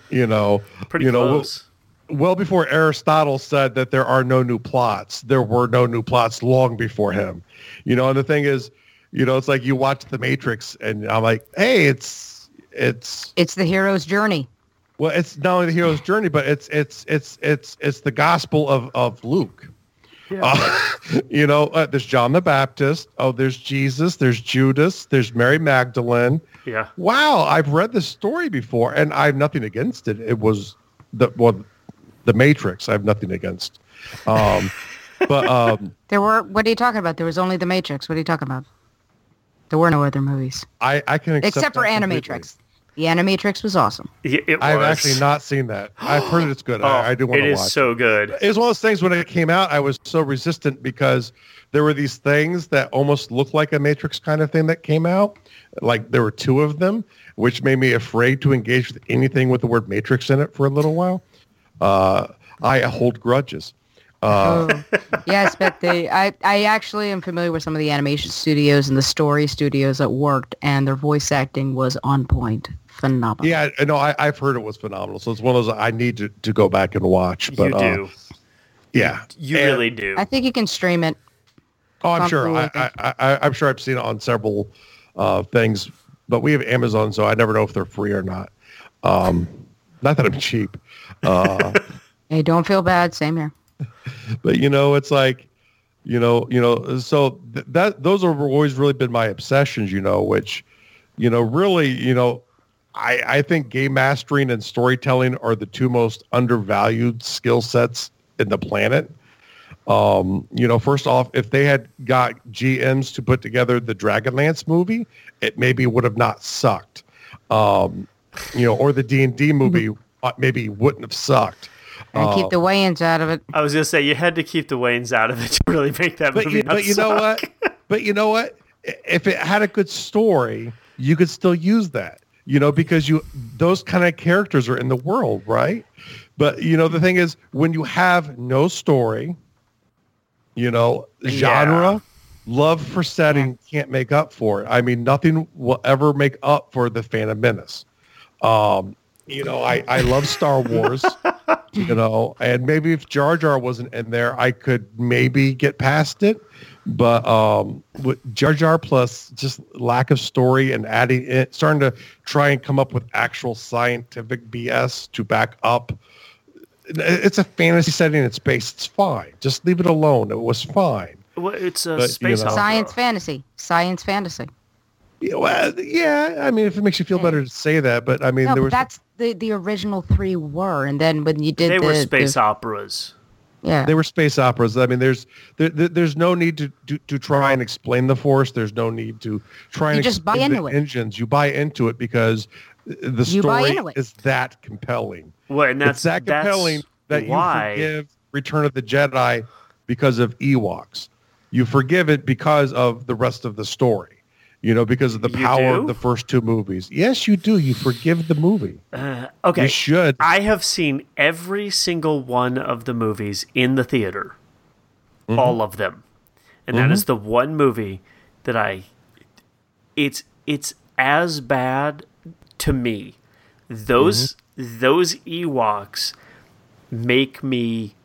you know, Pretty you know, close. well before Aristotle said that there are no new plots, there were no new plots long before him. You know, and the thing is, you know, it's like you watch The Matrix, and I'm like, hey, it's it's It's the hero's journey. well, it's not only the hero's journey, but it's it's it's it's it's the gospel of of Luke. Uh, <laughs> you know, uh, there's John the Baptist. Oh, there's Jesus. There's Judas. There's Mary Magdalene. Yeah. Wow, I've read this story before, and I have nothing against it. It was the well, the Matrix. I have nothing against. Um, but um, <laughs> There were. What are you talking about? There was only The Matrix. What are you talking about? There were no other movies I, I can accept except for that completely. Animatrix. The Animatrix was awesome. Y- It I've actually not seen that. I've heard it's good. Oh, I, I do want It to is watch. so good. It's one of those things when it came out, I was so resistant because there were these things that almost looked like a Matrix kind of thing that came out. Like there were two of them, which made me afraid to engage with anything with the word Matrix in it for a little while. Uh, I hold grudges. Uh, Oh, <laughs> yes, but the I, I actually am familiar with some of the animation studios and the story studios that worked, and their voice acting was on point, phenomenal. yeah, I know. I, I've heard it was phenomenal. So it's one of those I need to, to go back and watch. But you uh, do. yeah, You And- really do. I think you can stream it. Oh, I'm sure. I, I, I, I'm sure I've seen it on several uh, things, but we have Amazon, so I never know if they're free or not. Um, not that I'm cheap, uh, <laughs> Hey, don't feel bad. Same here. <laughs> but you know, it's like, you know, you know. So th- that those have always really been my obsessions. You know, which, you know, really, you know, I I think game mastering and storytelling are the two most undervalued skill sets in the planet. Um, you know, first off, if they had got GMs to put together the Dragonlance movie, it maybe would have not sucked. Um, you know, or the D and D movie uh, maybe wouldn't have sucked. And Uh, keep the Wayans out of it. I was gonna say you had to keep the Wayans out of it to really make that but movie. you, not but you know what? But you know what? If it had a good story, you could still use that. You know, because you those kind of characters are in the world, right? But you know, the thing is, when you have no story, you know, genre, love for setting can't make up for it. I mean, nothing will ever make up for the Phantom Menace. Um, you know, I, I love Star Wars, <laughs> you know, and maybe if Jar Jar wasn't in there, I could maybe get past it. But um, with Jar Jar plus just lack of story and adding it, starting to try and come up with actual scientific BS to back up. It's a fantasy setting in space. It's fine. Just leave it alone. It was fine. Well, it's a But, you space know. Science fantasy. Science fantasy. Yeah, well, yeah. I mean, if it makes you feel better to say that, but I mean, No, there but was that's the the original three were, and then when you did They the, were space the, operas. yeah, they were space operas. I mean, there's there, there- there's no need to, to to try and explain the force. There's no need to try and You just buy explain the into it. engines. You buy into it because the You buy story into it. is that compelling. Well, and that's it's that that's compelling that why. you forgive Return of the Jedi because of Ewoks. You forgive it because of the rest of the story. You know, because of the You power do? of the first two movies. Yes, you do. You forgive the movie. Okay, You should. I have seen every single one of the movies in the theater, Mm-hmm. all of them, and that is the one movie that I. It's it's as bad to me. Those Mm-hmm. those Ewoks make me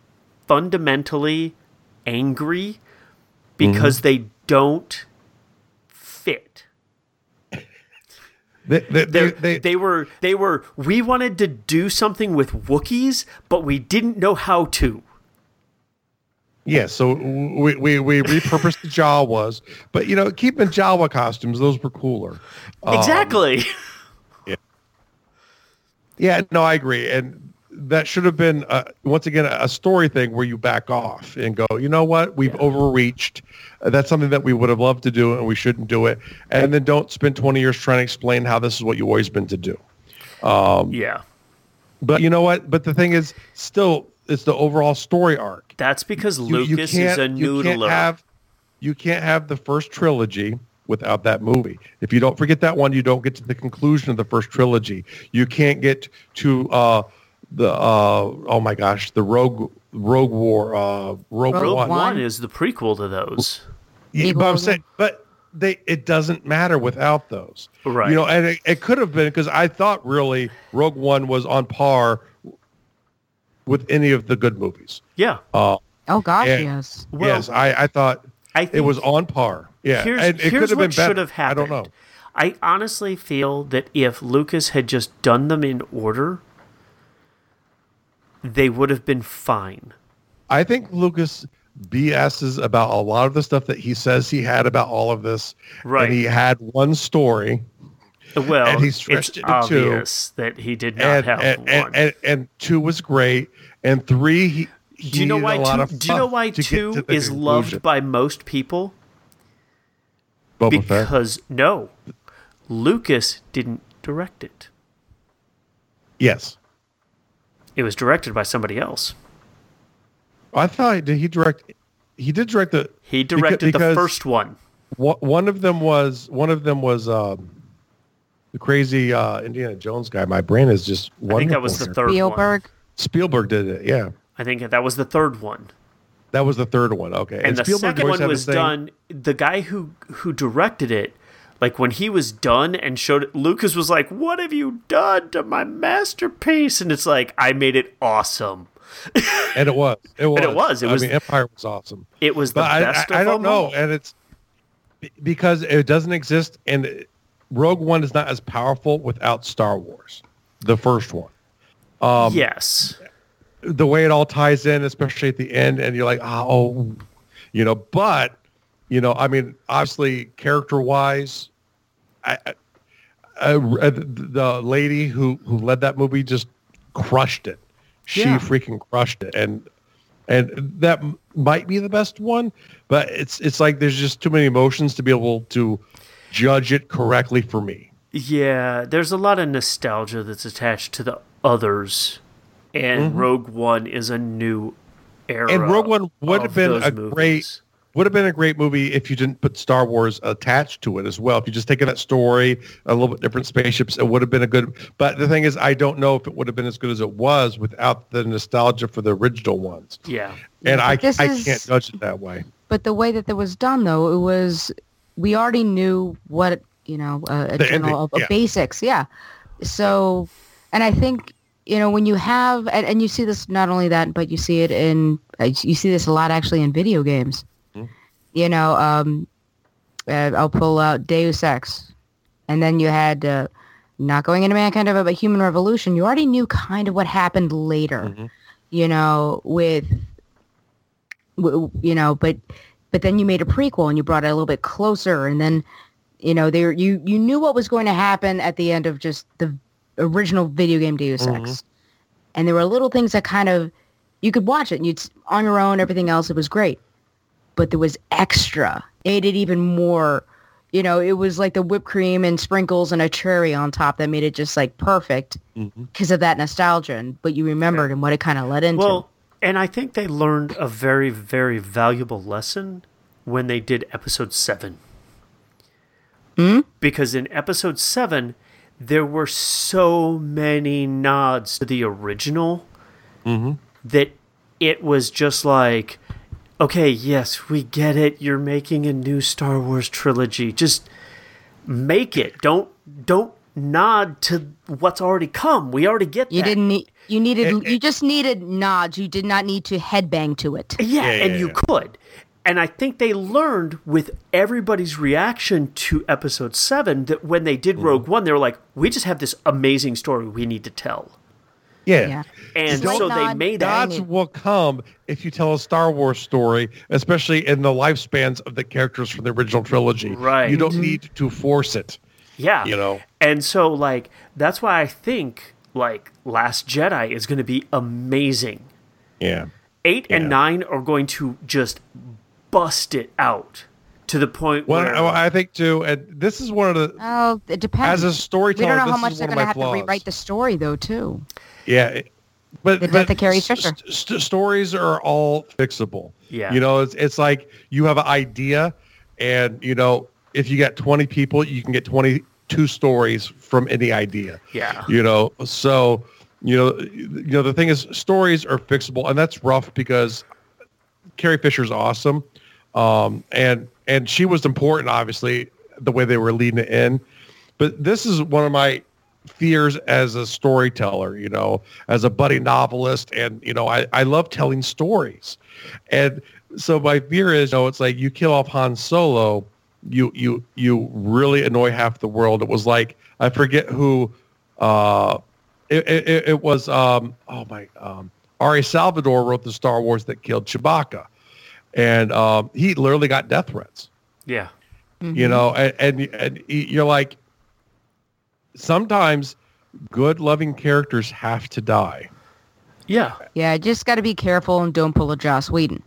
fundamentally angry because Mm-hmm. they don't fit. They, they, they, they, they were they were we wanted to do something with Wookiees, but we didn't know how to. Yeah, so we, we, we repurposed the Jawas, but you know, keeping Jawa costumes, those were cooler. Um, exactly. Yeah, no, I agree, and that should have been uh, once again a story thing where you back off and go, you know what, we've overreached. That's something that we would have loved to do, and we shouldn't do it. And then don't spend twenty years trying to explain how this is what you've always been to do. yeah. But you know what? But the thing is, still, it's the overall story arc. That's because You- you Lucas is a you can't have you can't have the first trilogy without that movie. If you don't forget that one, you don't get to the conclusion of the first trilogy. You can't get to uh, the uh, oh my gosh, the Rogue Rogue War uh, Rogue, Rogue One. One One. is the prequel to those. Yeah, but I'm saying, but they it doesn't matter without those. Right. You know, and it, it could have been because I thought really Rogue One was on par with any of the good movies. Yeah. oh gosh, Yeah. yes. Well, yes, I, I thought I it was on par. Yeah, Here's, and it here's could have what been better. should have happened. I don't know. I honestly feel that if Lucas had just done them in order, they would have been fine. I think Lucas BSs about a lot of the stuff that he says he had about all of this. Right. And he had one story. Well, and he it's stretched it to two. that he did not And have and, one. and, and two was great. And three, he, he do you know why two? Do you know why two is loved by most people? Boba Fett? Because no, Lucas didn't direct it. Yes. It was directed by somebody else. I thought did he direct? He did direct the. He directed the first one. One one of them was one of them was um, the crazy uh, Indiana Jones guy. My brain is just. I think that was the here. third one. Spielberg. Spielberg did it. Yeah, I think that was the third one. that was the third one. Okay, And, the Spielberg second one was done. The guy who who directed it, like when he was done and showed it, Lucas was like, "What have you done to my masterpiece?" And it's like, "I made it awesome." and it was. <laughs> It was. it was, it I was- mean, Empire was awesome. It was the But I, best. I, I don't know, and it's because it doesn't exist, and Rogue One is not as powerful without Star Wars, the first one. Um, yes, the way it all ties in, especially at the end, and you're like, oh, you know, but you know, I mean, obviously, character wise, I, I, I- the lady who who led that movie just crushed it. She Yeah. freaking crushed it, and and that might be the best one, but it's it's like there's just too many emotions to be able to judge it correctly for me. yeah. There's a lot of nostalgia that's attached to the others, and Rogue One is a new era. Mm-hmm. And Rogue One would have been a movies. great would have been a great movie if you didn't put Star Wars attached to it as well. If you just taken that story, a little bit different spaceships, it would have been a good. But the thing is, I don't know if it would have been as good as it was without the nostalgia for the original ones. Yeah, And I, this I is- can't judge it that way. But the way that that was done, though, it was we already knew what you know uh, a The general ending, a yeah. basics, yeah. So, and I think you know when you have and, and you see this not only that, but you see it in uh, you see this a lot actually in video games. You know, um, uh, I'll pull out Deus Ex, and then you had. Uh, not going into mankind of a human revolution, you already knew kind of what happened later, Mm-hmm. you know, with w- you know, but but then you made a prequel and you brought it a little bit closer, and then you know there you you knew what was going to happen at the end of just the original video game Deus Ex, and there were little things that kind of you could watch it and you'd on your own, everything else it was great, but there was extra, made it even more. You know, it was like the whipped cream and sprinkles and a cherry on top that made it just like perfect mm-hmm. because of that nostalgia. And but you remembered and what it kind of led into. Well, and I think they learned a very, very valuable lesson when they did episode seven. Hmm? Because in episode seven, there were so many nods to the original mm-hmm. that it was just like, okay, yes, we get it. You're making a new Star Wars trilogy. Just make it. Don't don't nod to what's already come. We already get You that. didn't need. You needed. It- you just needed nods. You did not need to headbang to it. Yeah, Yeah, and yeah, you yeah. could. And I think they learned with everybody's reaction to episode seven that when they Mm-hmm. did Rogue One, they were like, we just have this amazing story we need to tell. Yeah. Yeah. And Slight so they nod, made that. Gods will come if you tell a Star Wars story, especially in the lifespans of the characters from the original trilogy. Right. You don't mm-hmm. need to force it. Yeah. you know. And so, like, that's why I think, like, Last Jedi is going to be amazing. Yeah. Eight Yeah. and nine are going to just bust it out to the point Well, where. I I think too, and this is one of the Oh, it depends. as a storyteller, we don't know this how is much they're going to have flaws. to rewrite the story, though, too. Yeah, it- but The but death of Carrie Fisher. st- st- stories are all fixable. Yeah. you know, it's it's like you have an idea, and you know, if you get twenty people, you can get twenty two stories from any idea. Yeah. you know, so you know, you know, the thing is, stories are fixable, and that's rough because Carrie Fisher's awesome, um, and and she was important, obviously, the way they were leading it in. But this is one of my fears as a storyteller, you know, as a budding novelist, and you know, I I love telling stories, and so my fear is, you know, it's like you kill off Han Solo, you you you really annoy half the world. It was like I forget who. Uh, it, it, it was um, oh my um, R.A. Salvatore wrote the Star Wars that killed Chewbacca, and um, he literally got death threats. Yeah. You know, and, and and you're like, sometimes good, loving characters have to die. Yeah. Yeah, just got to be careful and don't pull a Joss Whedon.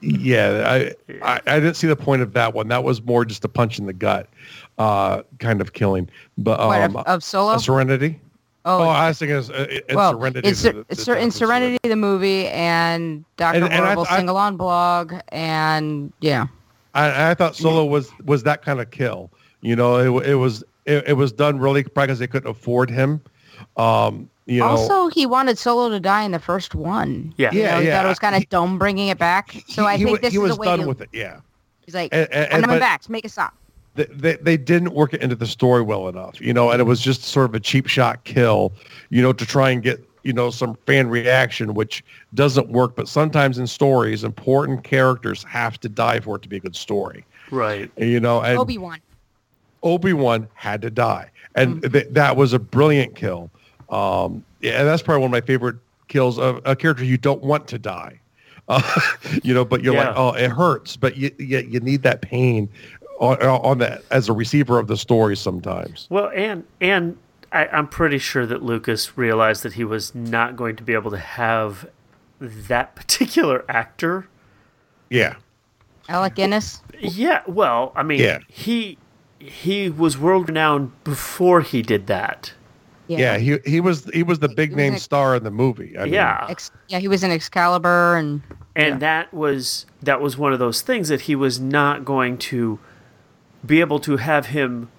Yeah, I, I I didn't see the point of that one. That was more just a punch in the gut, uh, kind of killing. But What, um, of, of Solo? Serenity. oh, Oh, I was thinking it's, it's well, Serenity. it's, the- Ser- the it's in Serenity the movie and Doctor And- and I- Horrible I- sing along blog and yeah. I, I thought Solo was was that kind of kill. You know, it, it was it, it was done really probably because they couldn't afford him. Um, you know, also, he wanted Solo to die in the first one. Yeah. You know, Yeah, he yeah. thought it was kind of dumb bringing it back. So I think wa- this he is was a way done to, with it. Yeah, He's like, And- and- I'm coming but- back. Make a stop. they, they they didn't work it into the story well enough. You know, and it was just sort of a cheap shot kill. You know, to try and get you know some fan reaction, which doesn't work. But sometimes in stories, important characters have to die for it to be a good story. Right. You know, and Obi Wan. Obi-Wan had to die. And th- that was a brilliant kill. Um, yeah, and that's probably one of my favorite kills of a character you don't want to die. <laughs> Uh, you know, but you're Yeah. like, oh, it hurts, but you, you, you need that pain on, on that as a receiver of the story sometimes. Well, and and I, I'm pretty sure that Lucas realized that he was not going to be able to have that particular actor. Yeah. Alec Guinness. Yeah. Well, I mean, Yeah. he he was world renowned before he did that. Yeah. he, he was he was the big was name a- star in the movie. I mean, yeah. Ex- yeah, he was in Excalibur and and Yeah. that was that was one of those things that he was not going to be able to have him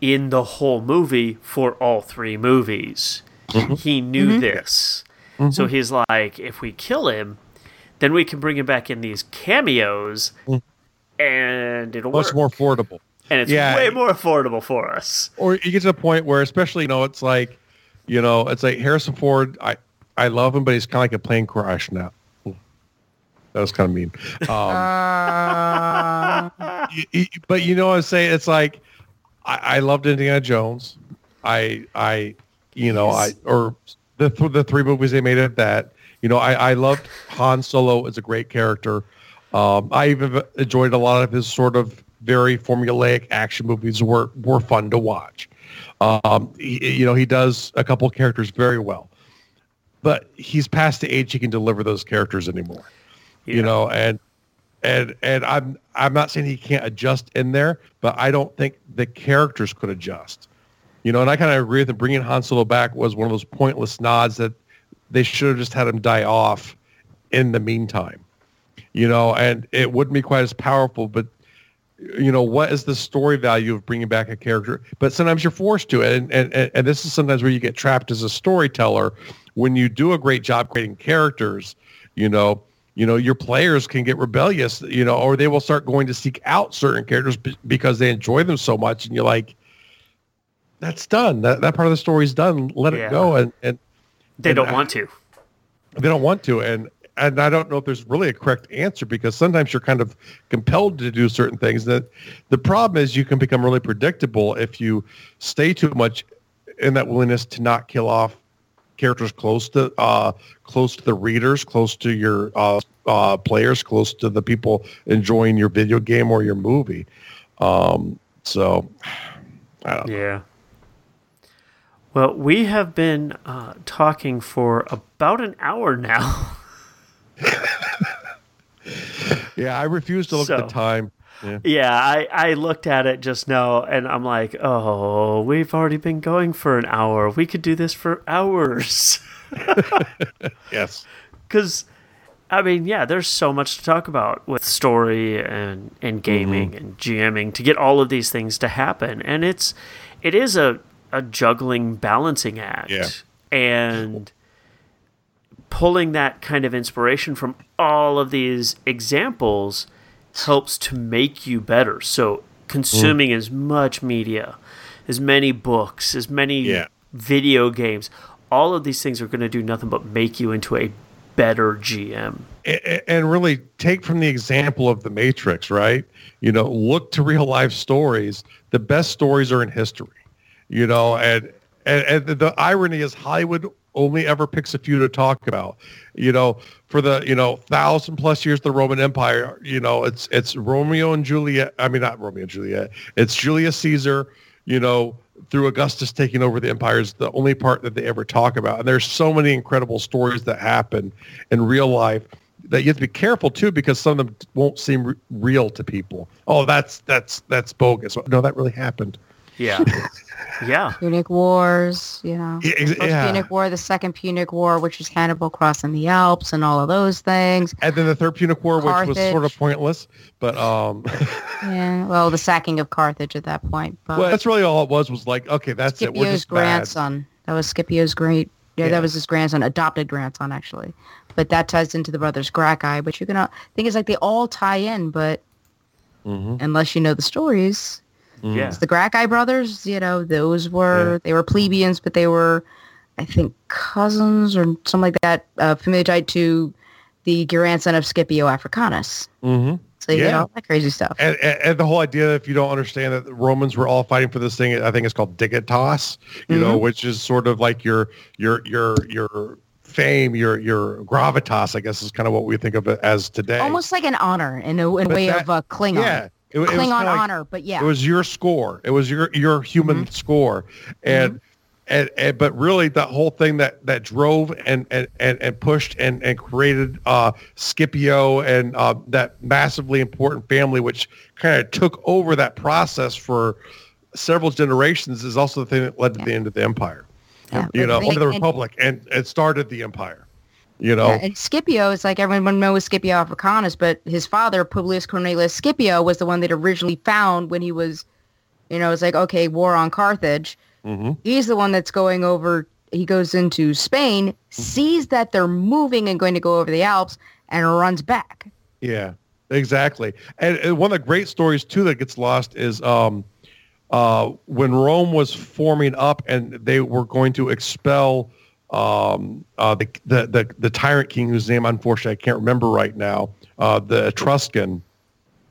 in the whole movie for all three movies. Mm-hmm. He knew mm-hmm. this. Mm-hmm. So he's like, if we kill him, then we can bring him back in these cameos mm. and it'll much work. more affordable. And it's yeah. way more affordable for us. or you get to the point where especially you know it's like you know it's like harrison ford i i love him but he's kind of like a plane crash now. That was kind of mean. Um, uh, <laughs> y- y- but you know what i'm saying? It's like i, I loved indiana jones. I i you know i or the, th- the three movies they made of that. You know i i loved han solo as a great character. Um, I even enjoyed a lot of his sort of very formulaic action movies were were fun to watch. Um, he, you know, he does a couple characters very well, but he's past the age he can deliver those characters anymore. Yeah. You know, and and and I'm I'm not saying he can't adjust in there, but I don't think the characters could adjust. You know, and I kind of agree with him. Bringing Han Solo back was one of those pointless nods that they should have just had him die off in the meantime you know, and it wouldn't be quite as powerful, but you know, what is the story value of bringing back a character? But sometimes you're forced to it. And, and, and this is sometimes where you get trapped as a storyteller. When you do a great job creating characters, you know, you know, your players can get rebellious, you know, or they will start going to seek out certain characters b- because they enjoy them so much. And you're like, that's done. That, that part of the story's done. Let Yeah. it go. And, and They And don't I- want to. they don't want to and and i don't know if there's really a correct answer because sometimes you're kind of compelled to do certain things that the problem is you can become really predictable if you stay too much in that willingness to not kill off characters close to uh close to the readers close to your uh uh players close to the people enjoying your video game or your movie um so don't know Yeah. Well, we have been uh, talking for about an hour now. <laughs> <laughs> yeah i refuse to look at the time yeah. yeah, I, I looked at it just now and I'm like, oh, we've already been going for an hour. We could do this for hours. <laughs> yes Because, I mean, yeah, there's so much to talk about with story and, and mm-hmm. gaming and GMing to get all of these things to happen. And it's, it is a, a juggling balancing act. Yeah. And pulling that kind of inspiration from all of these examples helps to make you better. So consuming as much media, as many books, as many Yeah. video games, all of these things are going to do nothing but make you into a better GM. and really take from the example of the matrix right you know look to real life stories the best stories are in history you know and and, and the irony is hollywood only ever picks a few to talk about. You know, for the you know thousand plus years of the Roman Empire, you know, it's it's Romeo and Juliet. I mean, not Romeo and Juliet. It's Julius Caesar. You know, through Augustus taking over the empire is the only part that they ever talk about. And there's so many incredible stories that happen in real life that you have to be careful too because some of them won't seem real to people. Oh, that's that's that's bogus. No, that really happened. Yeah. yeah. <laughs> Punic Wars, you know. Yeah, ex- yeah. Punic War, the second Punic War, which is Hannibal crossing the Alps and all of those things. And then the third Punic War, which was sort of pointless, but um, <laughs> Yeah, well, the sacking of Carthage at that point. But well, that's really all it was. Was like, okay, that's it. We're Scipio's just bad. grandson. That was Scipio's great. Yeah, Yeah. that was his grandson, adopted grandson actually. But that ties into the brothers Gracchi. But you can uh, think it's like they all tie in, but Mhm. unless you know the stories, Yeah. the Gracchi brothers, you know, those were Yeah. they were plebeians, but they were, I think, cousins or something like that, uh, familiar to the grandson of Scipio Africanus. Mhm. So you Yeah. all that crazy stuff. And, and, and the whole idea, if you don't understand that the Romans were all fighting for this thing, I think it's called dignitas, you know, Mm-hmm. which is sort of like your your your your fame, your your gravitas, I guess is kind of what we think of it as today. Almost like an honor in a, in a way that- of uh, Klingon. yeah. It, it was Klingon kinda like- honor, but yeah. It was your score. It was your your human Mm-hmm. score, and, and and but really the whole thing that that drove and and and, and pushed and and created uh, Scipio and uh, that massively important family, which kind of took over that process for several generations, is also the thing that led to the end of the empire. Yeah, You know, they- of the republic, and it started the empire. You know, Yeah, and Scipio is like everyone knows Scipio Africanus, but his father, Publius Cornelius Scipio, was the one that originally found when he was, you know, it's like, okay, war on Carthage. Mhm. He's the one that's going over, he goes into Spain, sees that they're moving and going to go over the Alps, and runs back. Yeah, exactly. And, and one of the great stories too that gets lost is um, uh, when Rome was forming up and they were going to expel um, uh, the, the the the tyrant king whose name unfortunately I can't remember right now. Uh, the Etruscan.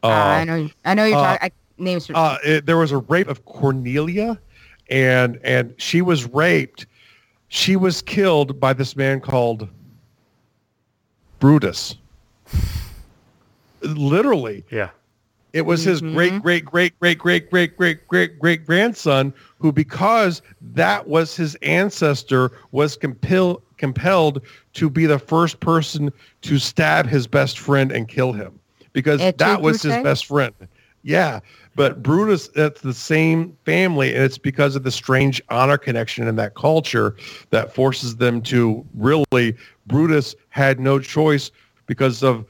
Uh, Uh, I know, I know you're uh, talking, names. uh, it, there was a rape of Cornelia, and and she was raped. She was killed by this man called Brutus. <sighs> Literally, Yeah. It was his mm-hmm. great, great, great, great, great, great, great, great, great grandson who, because that was his ancestor, was compelled compelled to be the first person to stab his best friend and kill him because that was his best friend. Yeah, but Brutus, that's the same family, and it's because of the strange honor connection in that culture that forces them to really. Brutus had no choice because of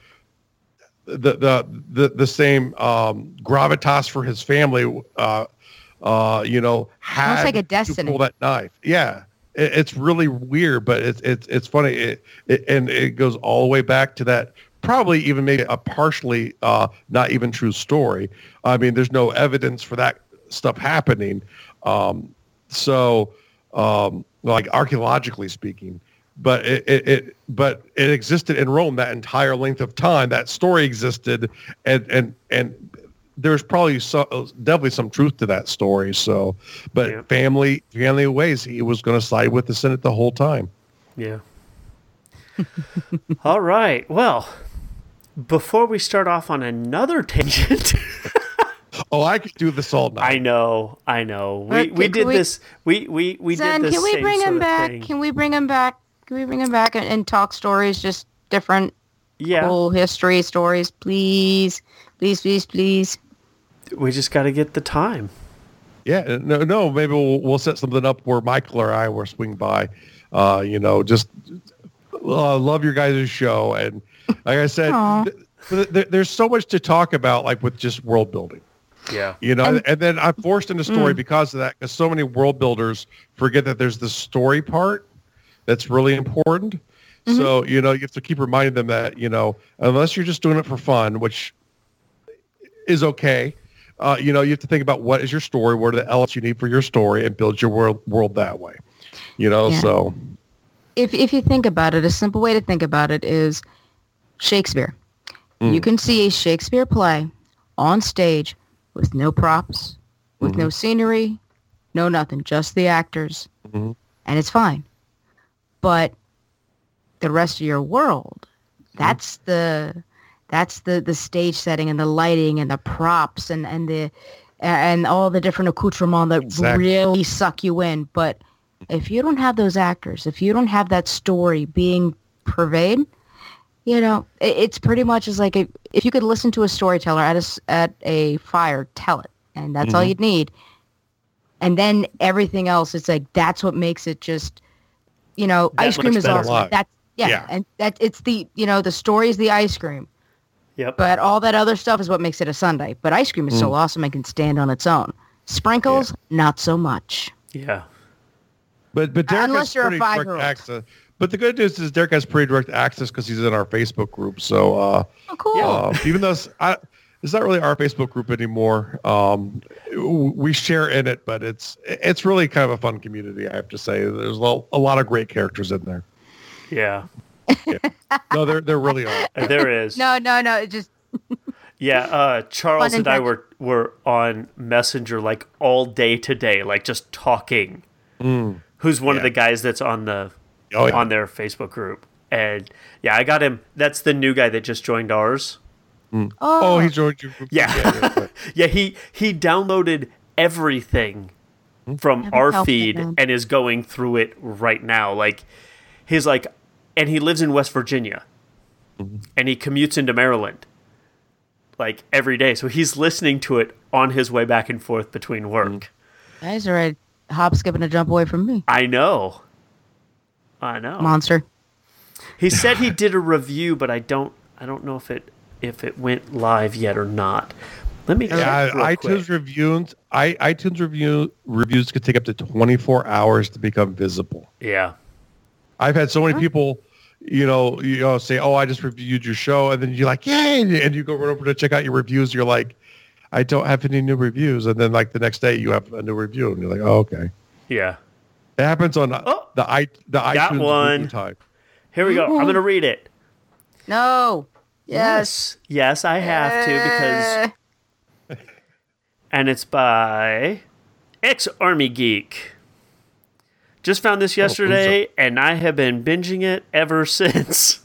the the the, the same um, gravitas for his family. Uh, uh, you know, had like a to pull that knife. Yeah, it, it's really weird, but it's it's it's funny. It, it and it goes all the way back to that. Probably even maybe a partially uh, not even true story. I mean, there's no evidence for that stuff happening. Um, so, um, like archaeologically speaking, but it, it, it but it existed in Rome that entire length of time. That story existed, and and and there's probably so, definitely some truth to that story. So, but Yeah. family family ways, he was going to side with the Senate the whole time. Yeah. <laughs> All right. Well, before we start off on another tangent, <laughs> Oh, I could do this all night. I know, I know. We we did we- this. We we we Zen, did this can we same bring sort him back? thing. Can we bring him back? Can we bring him back and, and talk stories, just different Yeah, cool history stories, please, please, please, please. we just got to get the time. Yeah, no, no. Maybe we'll, we'll set something up where Michael or I will swing by. Uh, you know, just uh, love your guys' show, and like I said, th- th- th- there's so much to talk about, like with just world building. Yeah. You know, and, And- then I'm forced into story because of that, because so many world builders forget that there's the story part that's really important. So you know, you have to keep reminding them that you know, unless you're just doing it for fun, which is okay. Uh, you know, you have to think about what is your story, what are the elements you need for your story, and build your world world that way. You know, Yeah. so If if you think about it, a simple way to think about it is Shakespeare. You can see a Shakespeare play on stage with no props, with no scenery, no nothing, just the actors, Mhm. and it's fine. But the rest of your world, mm-hmm. that's the that's the the stage setting and the lighting and the props and and the and all the different accoutrements that Exactly. really suck you in. But if you don't have those actors, if you don't have that story being pervade, you know, it, it's pretty much as like a, if you could listen to a storyteller at a at a fire, tell it, and that's all mm-hmm. you'd need. And then everything else, it's like that's what makes it just, you know, That ice cream is better awesome. That's yeah, Yeah. and that it's the you know the story is the ice cream, Yep. but all that other stuff is what makes it a sundae. But ice cream is Mm. so awesome and can stand on its own. Sprinkles, not so much. yeah. But but Derek Unless has you're a pretty direct five-year-old. access. But the good news is Derek has pretty direct access because he's in our Facebook group. So uh, Oh, cool. uh, even though I, it's not really our Facebook group anymore, um, we share in it, but it's it's really kind of a fun community. I have to say, there's a lot, a lot of great characters in there. Yeah. No, there there really are. <laughs> There is. No, no, no. It just <laughs> Yeah, uh, Charles and I were were on Messenger like all day today, like just talking. Who's one of the guys that's on the Oh, yeah. on their Facebook group? And yeah, I got him. That's the new guy that just joined ours. Mm. oh, Oh, he joined your group. Yeah. yeah, yeah. <laughs> Yeah, he he downloaded everything mm. from our feed man. and is going through it right now. Like he's like, and he lives in West Virginia, mm-hmm. and he commutes into Maryland, like every day. So he's listening to it on his way back and forth between work. guys are a hop, skip, and a jump away from me. I know. I know. Monster. He said he did a review, but I don't. I don't know if it if it went live yet or not. Let me check Yeah, real iTunes quick. reviews. I iTunes review reviews could take up to 24 hours to become visible. Yeah. I've had so many people, you know, you know, say, "Oh, I just reviewed your show," and then you're like, "Yay!" and you go right over to check out your reviews. You're like, "I don't have any new reviews," and then like the next day you have a new review, and you're like, "Oh, okay." Yeah. It happens on uh, Oh, the i the got iTunes one. review time. Here we go. I'm going to read it. No. Yes. Yes, I have to because eh. and it's by Ex Army Geek. Just found this oh, yesterday uh, and I have been binging it ever <laughs> since.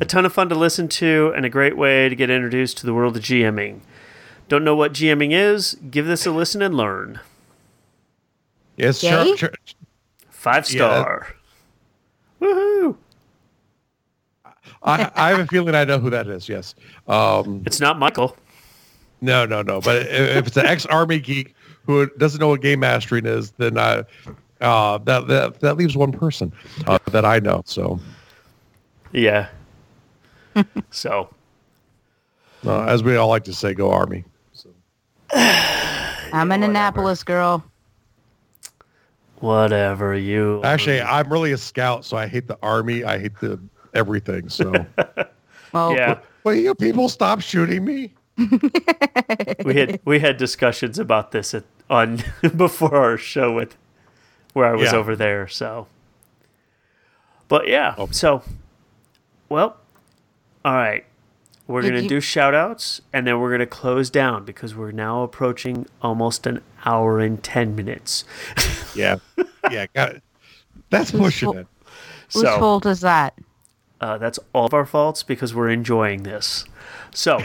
a ton of fun to listen to and a great way to get introduced to the world of GMing. Don't know what GMing is? Give this a listen and learn. Yes, Yay? sure, sure. Five star. Woohoo! I, I have a feeling I know who that is. Yes. Um, It's not Michael. no, no, no. But if if it's an ex-army geek who doesn't know what game mastering is, then I, uh, that, that that leaves one person uh, that I know. So, Yeah. <laughs> so uh, as we all like to say, go army. So, <sighs> I'm an Annapolis girl. whatever you actually, I'm really a scout, so I hate the army. I hate the everything. So, <laughs> Well, Yeah. will you people stop shooting me? <laughs> we had we had discussions about this at, on <laughs> before our show with where I was Yeah. over there. So, but yeah, Oh. so well, all right. We're gonna do shout outs and then we're gonna close down because we're now approaching almost an hour and ten minutes. Yeah, yeah. Got it. That's pushing it. whose so fault is that? Uh, that's all of our faults because we're enjoying this. So,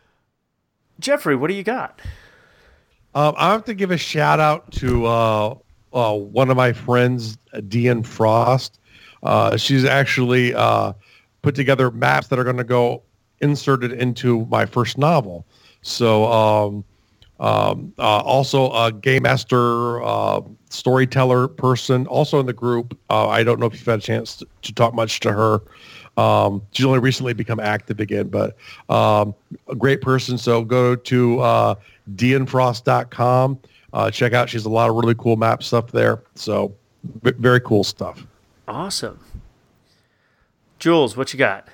<laughs> Jeffrey, what do you got? Um, I have to give a shout out to uh, uh, one of my friends, D.N. Frost. Uh, she's actually uh, put together maps that are going to go inserted into my first novel. So um, um, uh, also a game master, uh, storyteller person, also in the group. Uh, I don't know if you've had a chance to, to talk much to her. Um, she's only recently become active again, but um, a great person. So go to uh, dnfrost.com. Uh, check out. She has a lot of really cool map stuff there. So v- very cool stuff. Awesome. Joules, what you got?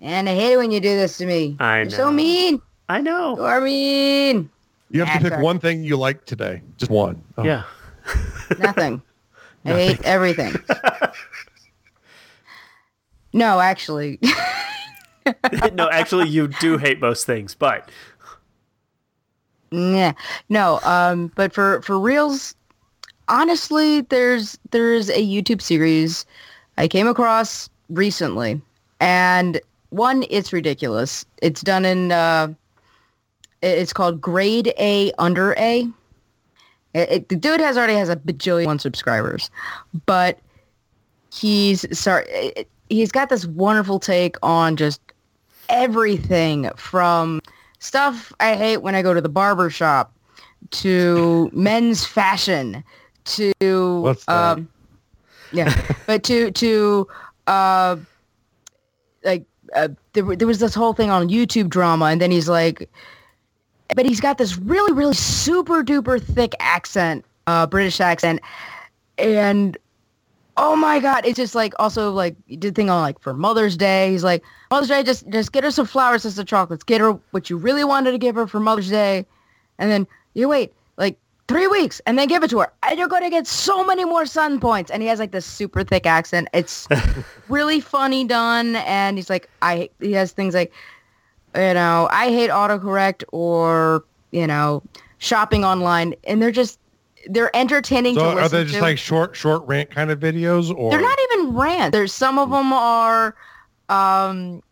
And I hate it when you do this to me. I You're so mean. I know. are mean. You have to pick one thing you like today. Just one. Oh. Yeah. <laughs> Nothing. I hate everything. <laughs> no, actually. <laughs> no, actually, you do hate most things, but Yeah. No, um, but for for reals, honestly, there's there's a YouTube series I came across recently, and one, it's ridiculous. It's done in uh, it- it's called Grade A Under A. It, it- the dude has already has a bajillion one subscribers, but he's sorry. He's got this wonderful take on just everything from stuff I hate when I go to the barber shop to men's fashion to What's that? um yeah <laughs> but to to uh like uh, there, there was this whole thing on YouTube drama and then he's like but he's got this really really super duper thick accent uh British accent. And oh my god it's just like also like he did thing on like for Mother's Day he's like Mother's Day just just get her some flowers and some chocolates get her what you really wanted to give her for Mother's Day. And then you wait like three weeks and then give it to her. And you're going to get so many more sun points. And he has like this super thick accent. It's <laughs> really funny done. And he's like i he has things like you know i hate autocorrect or you know shopping online and they're just they're entertaining So listen are they just to. like short, short rant kind of videos, or They're not even rant. There's some of them are, um,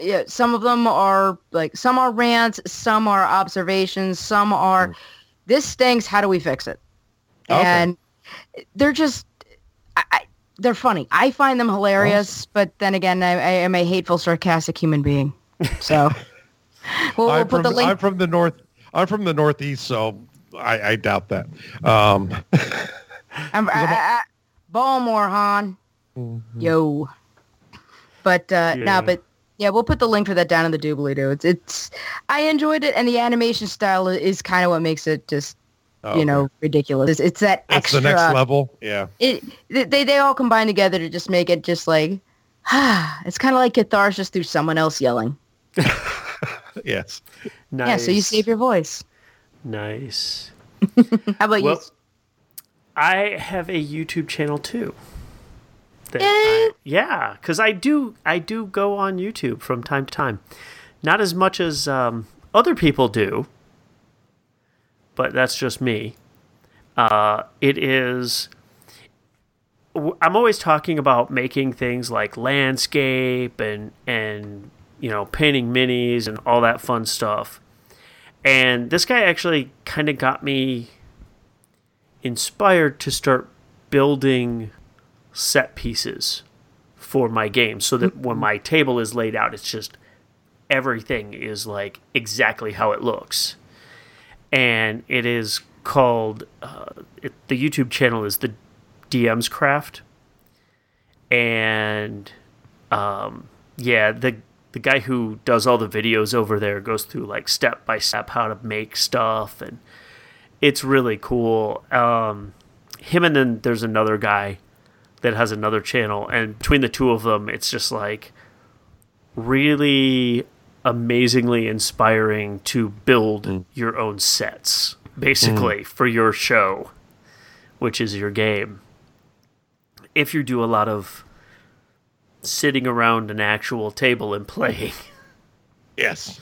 yeah, some of them are like some are rants, some are observations, some are this stinks. How do we fix it? Okay. And they're just, I, I, they're funny. I find them hilarious, but then again, I, I am a hateful, sarcastic human being. So <laughs> we'll, we'll I'm put from, the link. I'm from the north. I'm from the northeast, so I, I doubt that. Um, <laughs> I'm, I, I, I, Baltimore, hon. Yo. But uh, Yeah. no, but yeah, we'll put the link for that down in the doobly doo. It's it's I enjoyed it, and the animation style i- is kind of what makes it just oh, you know ridiculous. It's, it's that it's extra. the next level. Yeah. It they they all combine together to just make it just like <sighs> it's kind of like catharsis through someone else yelling. <laughs> Yes. Nice. Yeah, so you save your voice. Nice. <laughs> How about Well, you? I have a YouTube channel too. That Yay. I- yeah, because I do I do go on YouTube from time to time. Not as much as um, other people do, but that's just me. Uh, it is. I'm always talking about making things like landscape and and you know painting minis and all that fun stuff. And this guy actually kind of got me inspired to start building set pieces for my game so that when my table is laid out it's just everything is like exactly how it looks and it is called uh, it, the youtube channel is the dm's craft and um, yeah the the guy who does all the videos over there goes through like step by step how to make stuff and it's really cool. Um, him and then there's another guy that has another channel, and between the two of them, it's just like really amazingly inspiring to build your own sets, basically for your show, which is your game. If you do a lot of sitting around an actual table and playing, Yes.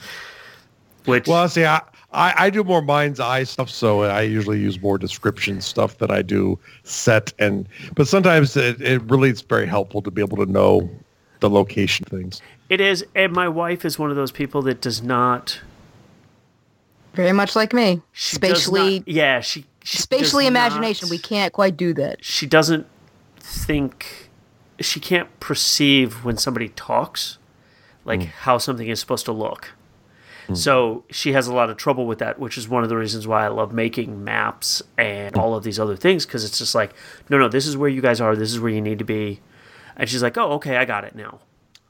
which Well, see, I, I, I do more mind's eye stuff, so I usually use more description stuff that I do set and. But sometimes it, it really is very helpful to be able to know the location things. it is, and my wife is one of those people that does not Very much like me. She Spatially, not- yeah, she, she spatially imagination. not- We can't quite do that. She doesn't think. She can't perceive when somebody talks, like mm. how something is supposed to look. Mm. So she has a lot of trouble with that, which is one of the reasons why I love making maps and mm. all of these other things because it's just like, no, no, this is where you guys are. This is where you need to be. And she's like, oh, okay, I got it now.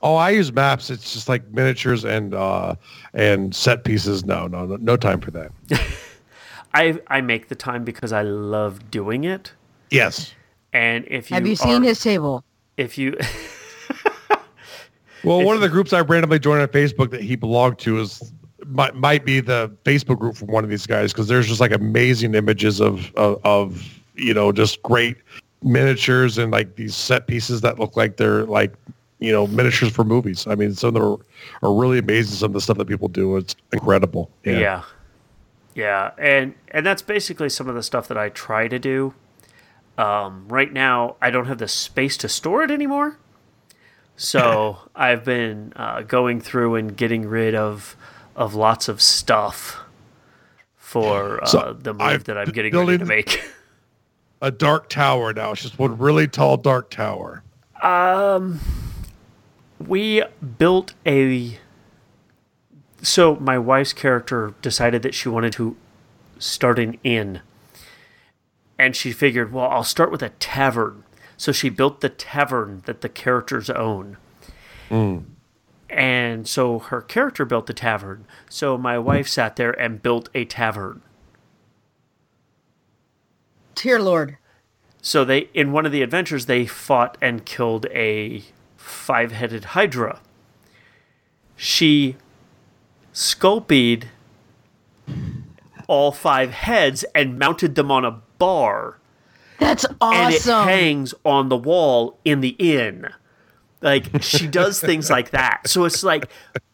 Oh, I use maps. It's just like miniatures and uh, and set pieces. No, no, no, no time for that. <laughs> I I make the time because I love doing it. Yes. And if you Have you seen are- his table? If you Well, one of the groups I randomly joined on Facebook that he belonged to is might, might be the Facebook group from one of these guys because there's just like amazing images of, of of you know just great miniatures and like these set pieces that look like they're like you know miniatures for movies. I mean, some of them are, are really amazing. Some of the stuff that people do, it's incredible. Yeah. yeah. And and that's basically some of the stuff that I try to do. Um, right now I don't have the space to store it anymore. So <laughs> I've been uh, going through and getting rid of of lots of stuff for uh, So, the move I've that I'm getting ready to make. <laughs> A dark tower now. It's just one really tall dark tower. Um, we built a so my wife's character decided that she wanted to start an inn and she figured well i'll start with a tavern so she built the tavern that the characters own Mm. and so her character built the tavern so my wife sat there and built a tavern Dear Lord. So they in one of the adventures they fought and killed a five-headed hydra. She sculpied all five heads and mounted them on a bar That's awesome. and it awesome. hangs on the wall in the inn. Like she does <laughs> things like that. So it's like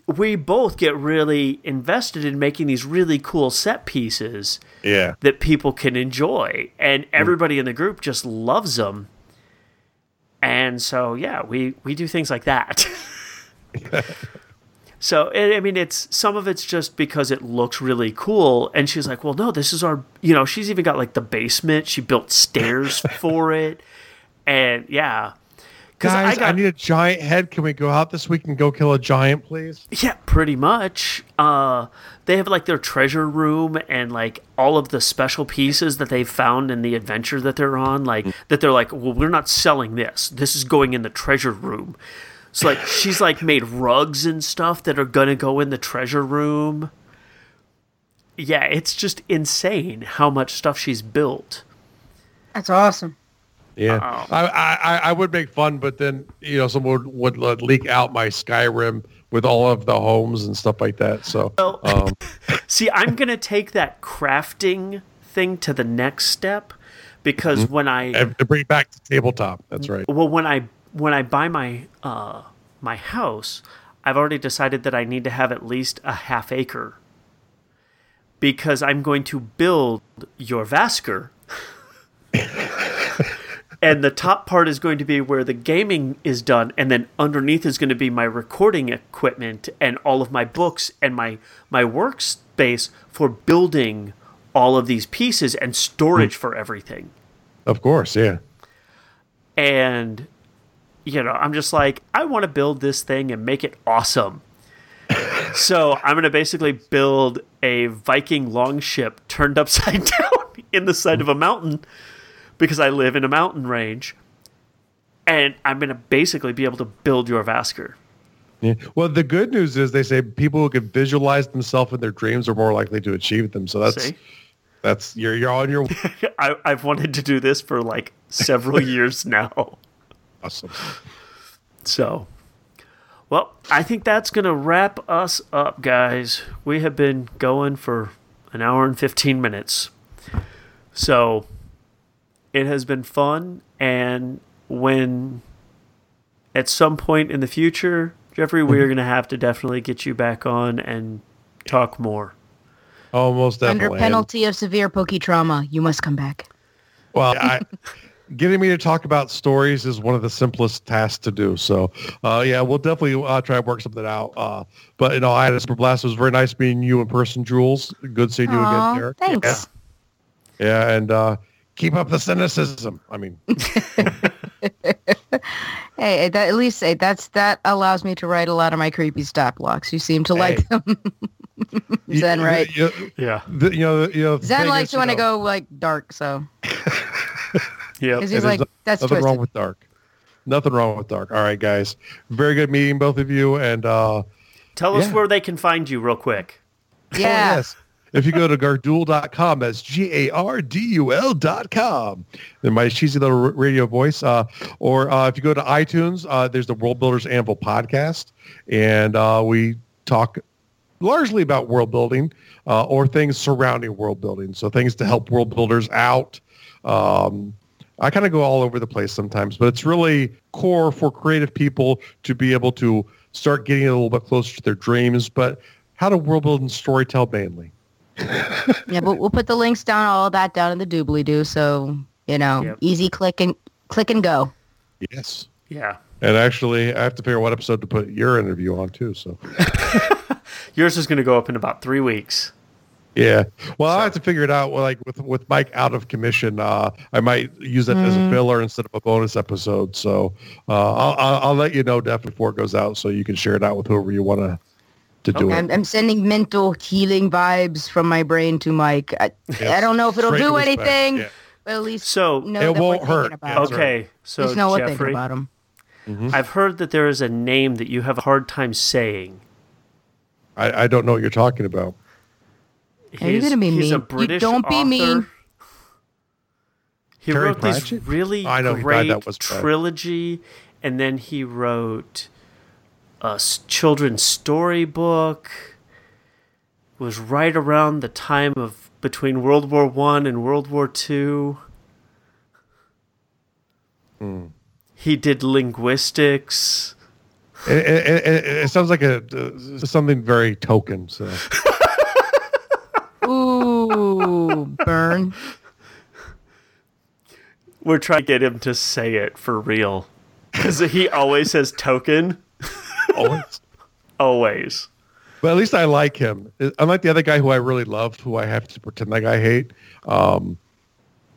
we both get really invested in making these really cool set pieces Yeah. that people can enjoy and mm. everybody in the group just loves them and so yeah we we do things like that <laughs> <laughs> so i I mean it's some of it's just because it looks really cool and she's like well no this is our you know she's even got like the basement she built stairs <laughs> for it and yeah because Guys, I I, need a giant head. Can we go out this week and go kill a giant, please? Yeah, pretty much. Uh, they have like their treasure room and like all of the special pieces that they've found in the adventure that they're on. Like that, they're like, well, we're not selling this. This is going in the treasure room. So like, she's like made rugs and stuff that are gonna go in the treasure room. Yeah, it's just insane how much stuff she's built. That's awesome. Yeah. I, I I would make fun, but then you know someone would, would leak out my Skyrim with all of the homes and stuff like that. So Well- um, <laughs> See, I'm gonna take that crafting thing to the next step because when I and bring it back to tabletop. That's right. well when i when i buy my uh my house i've already decided that i need to have at least a half acre because i'm going to build your vasker. <laughs> And the top part is going to be where the gaming is done and then underneath is going to be my recording equipment and all of my books and my my workspace for building all of these pieces and storage for everything. Of course, yeah. and you know i'm just like i want to build this thing and make it awesome so i'm going to basically build a viking longship turned upside <laughs> down in the side of a mountain because i live in a mountain range and i'm going to basically be able to build your vasker Yeah. Well, the good news is they say people who can visualize themselves in their dreams are more likely to achieve them. So that's See? that's you're you're on your <laughs> I, i've wanted to do this for like several <laughs> years now awesome. So, well, I think that's going to wrap us up, guys. We have been going for an hour and 15 minutes. So, it has been fun. And when at some point in the future, Jeffrey, we're mm-hmm. going to have to definitely get you back on and talk more. Almost definitely. Under penalty of severe pokey trauma, you must come back. Well, I, <laughs> getting me to talk about stories is one of the simplest tasks to do. So, uh, yeah, we'll definitely uh, try and work something out. Uh, but you know, I had a super blast. It was very nice meeting you in person, Joules. Good seeing you Aw, again, Derek. thanks. Yeah, and uh, keep up the cynicism. I mean, <laughs> <laughs> Hey, that, at least hey, that's that allows me to write a lot of my creepy stop blocks. You seem to like them. <laughs> Zen, right? You, Yeah. the, you know, you know. Zen likes is, to you want to know, go like dark, so Yeah. because he's like, no- that's nothing twisted. wrong with dark. Nothing wrong with dark. All right, guys. Very good meeting both of you. And uh, Tell us Yeah. where they can find you, real quick. yeah. Oh, yes. If you go to gardul.com, that's G-A-R-D-U-L dot com. Then my cheesy little r- radio voice. Uh, or uh, if you go to iTunes, uh, there's the World Builders Anvil podcast. And uh, we talk largely about world building uh, or things surrounding world building. So things to help world builders out. Um, I kind of go all over the place sometimes, but it's really core for creative people to be able to start getting a little bit closer to their dreams, but how to world build and storytell mainly. <laughs> Yeah, but we'll put the links down, all of that down in the doobly doo. So You know, Yep. easy click and click and go. Yes. Yeah. And actually, I have to figure out what episode to put your interview on too. So <laughs> Yours is going to go up in about three weeks. Yeah, well, I have to figure it out. Well, like with with Mike out of commission, uh, I might use it as a filler instead of a bonus episode. So uh, I'll, I'll I'll let you know definitely before it goes out, so you can share it out with whoever you want to to do Okay. it. I'm, I'm sending mental healing vibes from my brain to Mike. I, I don't know if it'll Straight do respect, anything, yeah. but at least So- know It that won't we're hurt. thinking about Yeah. him. Okay. So, Just know we're Jeffrey, about him. I've heard that there is a name that you have a hard time saying. I, I don't know what you're talking about. Are you gonna be he's a mean? You don't be author. mean. He Terry wrote these really I know, he died, great that was bad. trilogy, and then he wrote a s- children's storybook. It was right around the time of between World War One and World War Two. Hmm. He did linguistics. It, it, it, it sounds like a uh, something very token. So <laughs> Ooh, burn. We're trying to get him to say it for real. Because he always says token. always. Always. But at least I like him. Unlike the other guy who I really love, who I have to pretend like I hate. Um,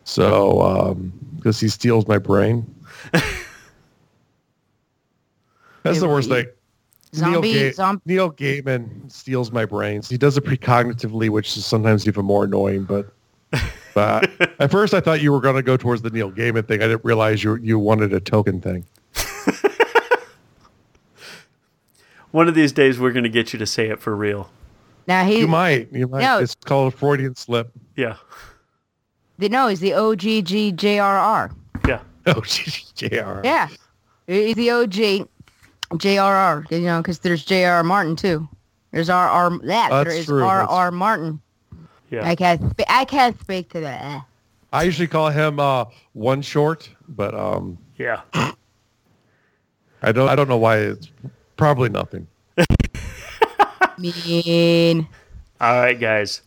so, um because he steals my brain. <laughs> That's the worst thing. Zombie, Neil, Ga- zom- Neil Gaiman steals my brains. He does it precognitively, which is sometimes even more annoying. But, but <laughs> at first, I thought you were going to go towards the Neil Gaiman thing. I didn't realize you you wanted a token thing. <laughs> One of these days, we're going to get you to say it for real. Now he, You might. You might. No. It's called a Freudian slip. Yeah. the- no, he's the OGGJRR. Yeah. JR. Yeah, <laughs> he's the OG JRR. You know, because there's J.R.R. Martin too. There's R.R. That That's there is true, R.R. Martin. Yeah. I can't. Sp- I can't speak to that. I usually call him uh, one short, but um, Yeah. <laughs> I don't. I don't know why. It's probably nothing. <laughs> Mean. All right, guys.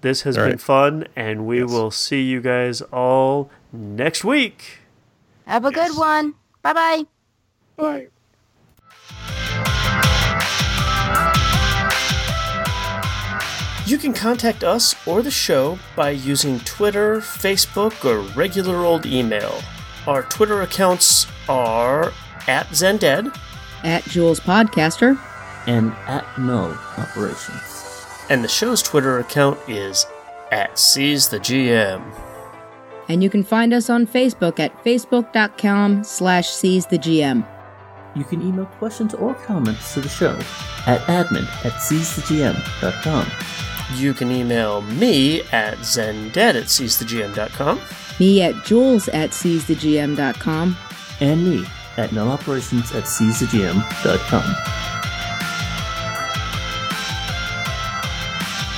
This has All been right. fun, and we Yes. will see you guys all next week. Have a good one. Bye bye bye. You can contact us or the show by using Twitter, Facebook, or regular old email. Our Twitter accounts are at Zendead, At Joules Podcaster. And at Null Operations. and the show's Twitter account is at Seize the GM. And you can find us on Facebook at facebook.com slash seize the GM. You can email questions or comments to the show at admin at seizethegm.com. You can email me at zendead at seizethegm.com. Me at joules at seizethegm.com. And me at nulloperations at seizethegm.com.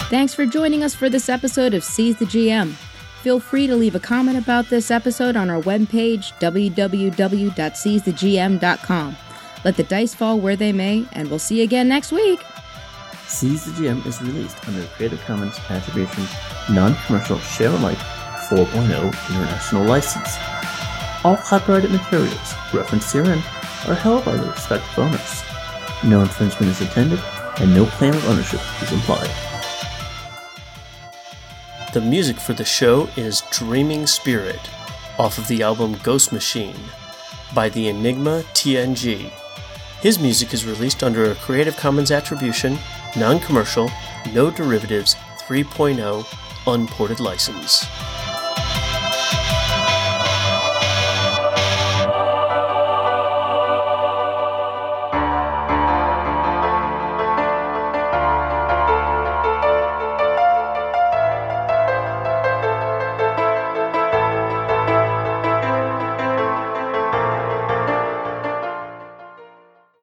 Thanks for joining us for this episode of Seize the GM. Feel free to leave a comment about this episode on our webpage, www.seizethegm.com. Let the dice fall where they may, and we'll see you again next week. Seize the GM is released under a Creative Commons Attribution Non-Commercial Share Alike 4.0 International License. All copyrighted materials referenced herein are held by the respective owners. No infringement is intended, and no claim of ownership is implied. The music for the show is Dreaming Spirit off of the album Ghost Machine by the Enigma TNG. His music is released under a Creative Commons Attribution, Non Commercial, No Derivatives 3.0 Unported license.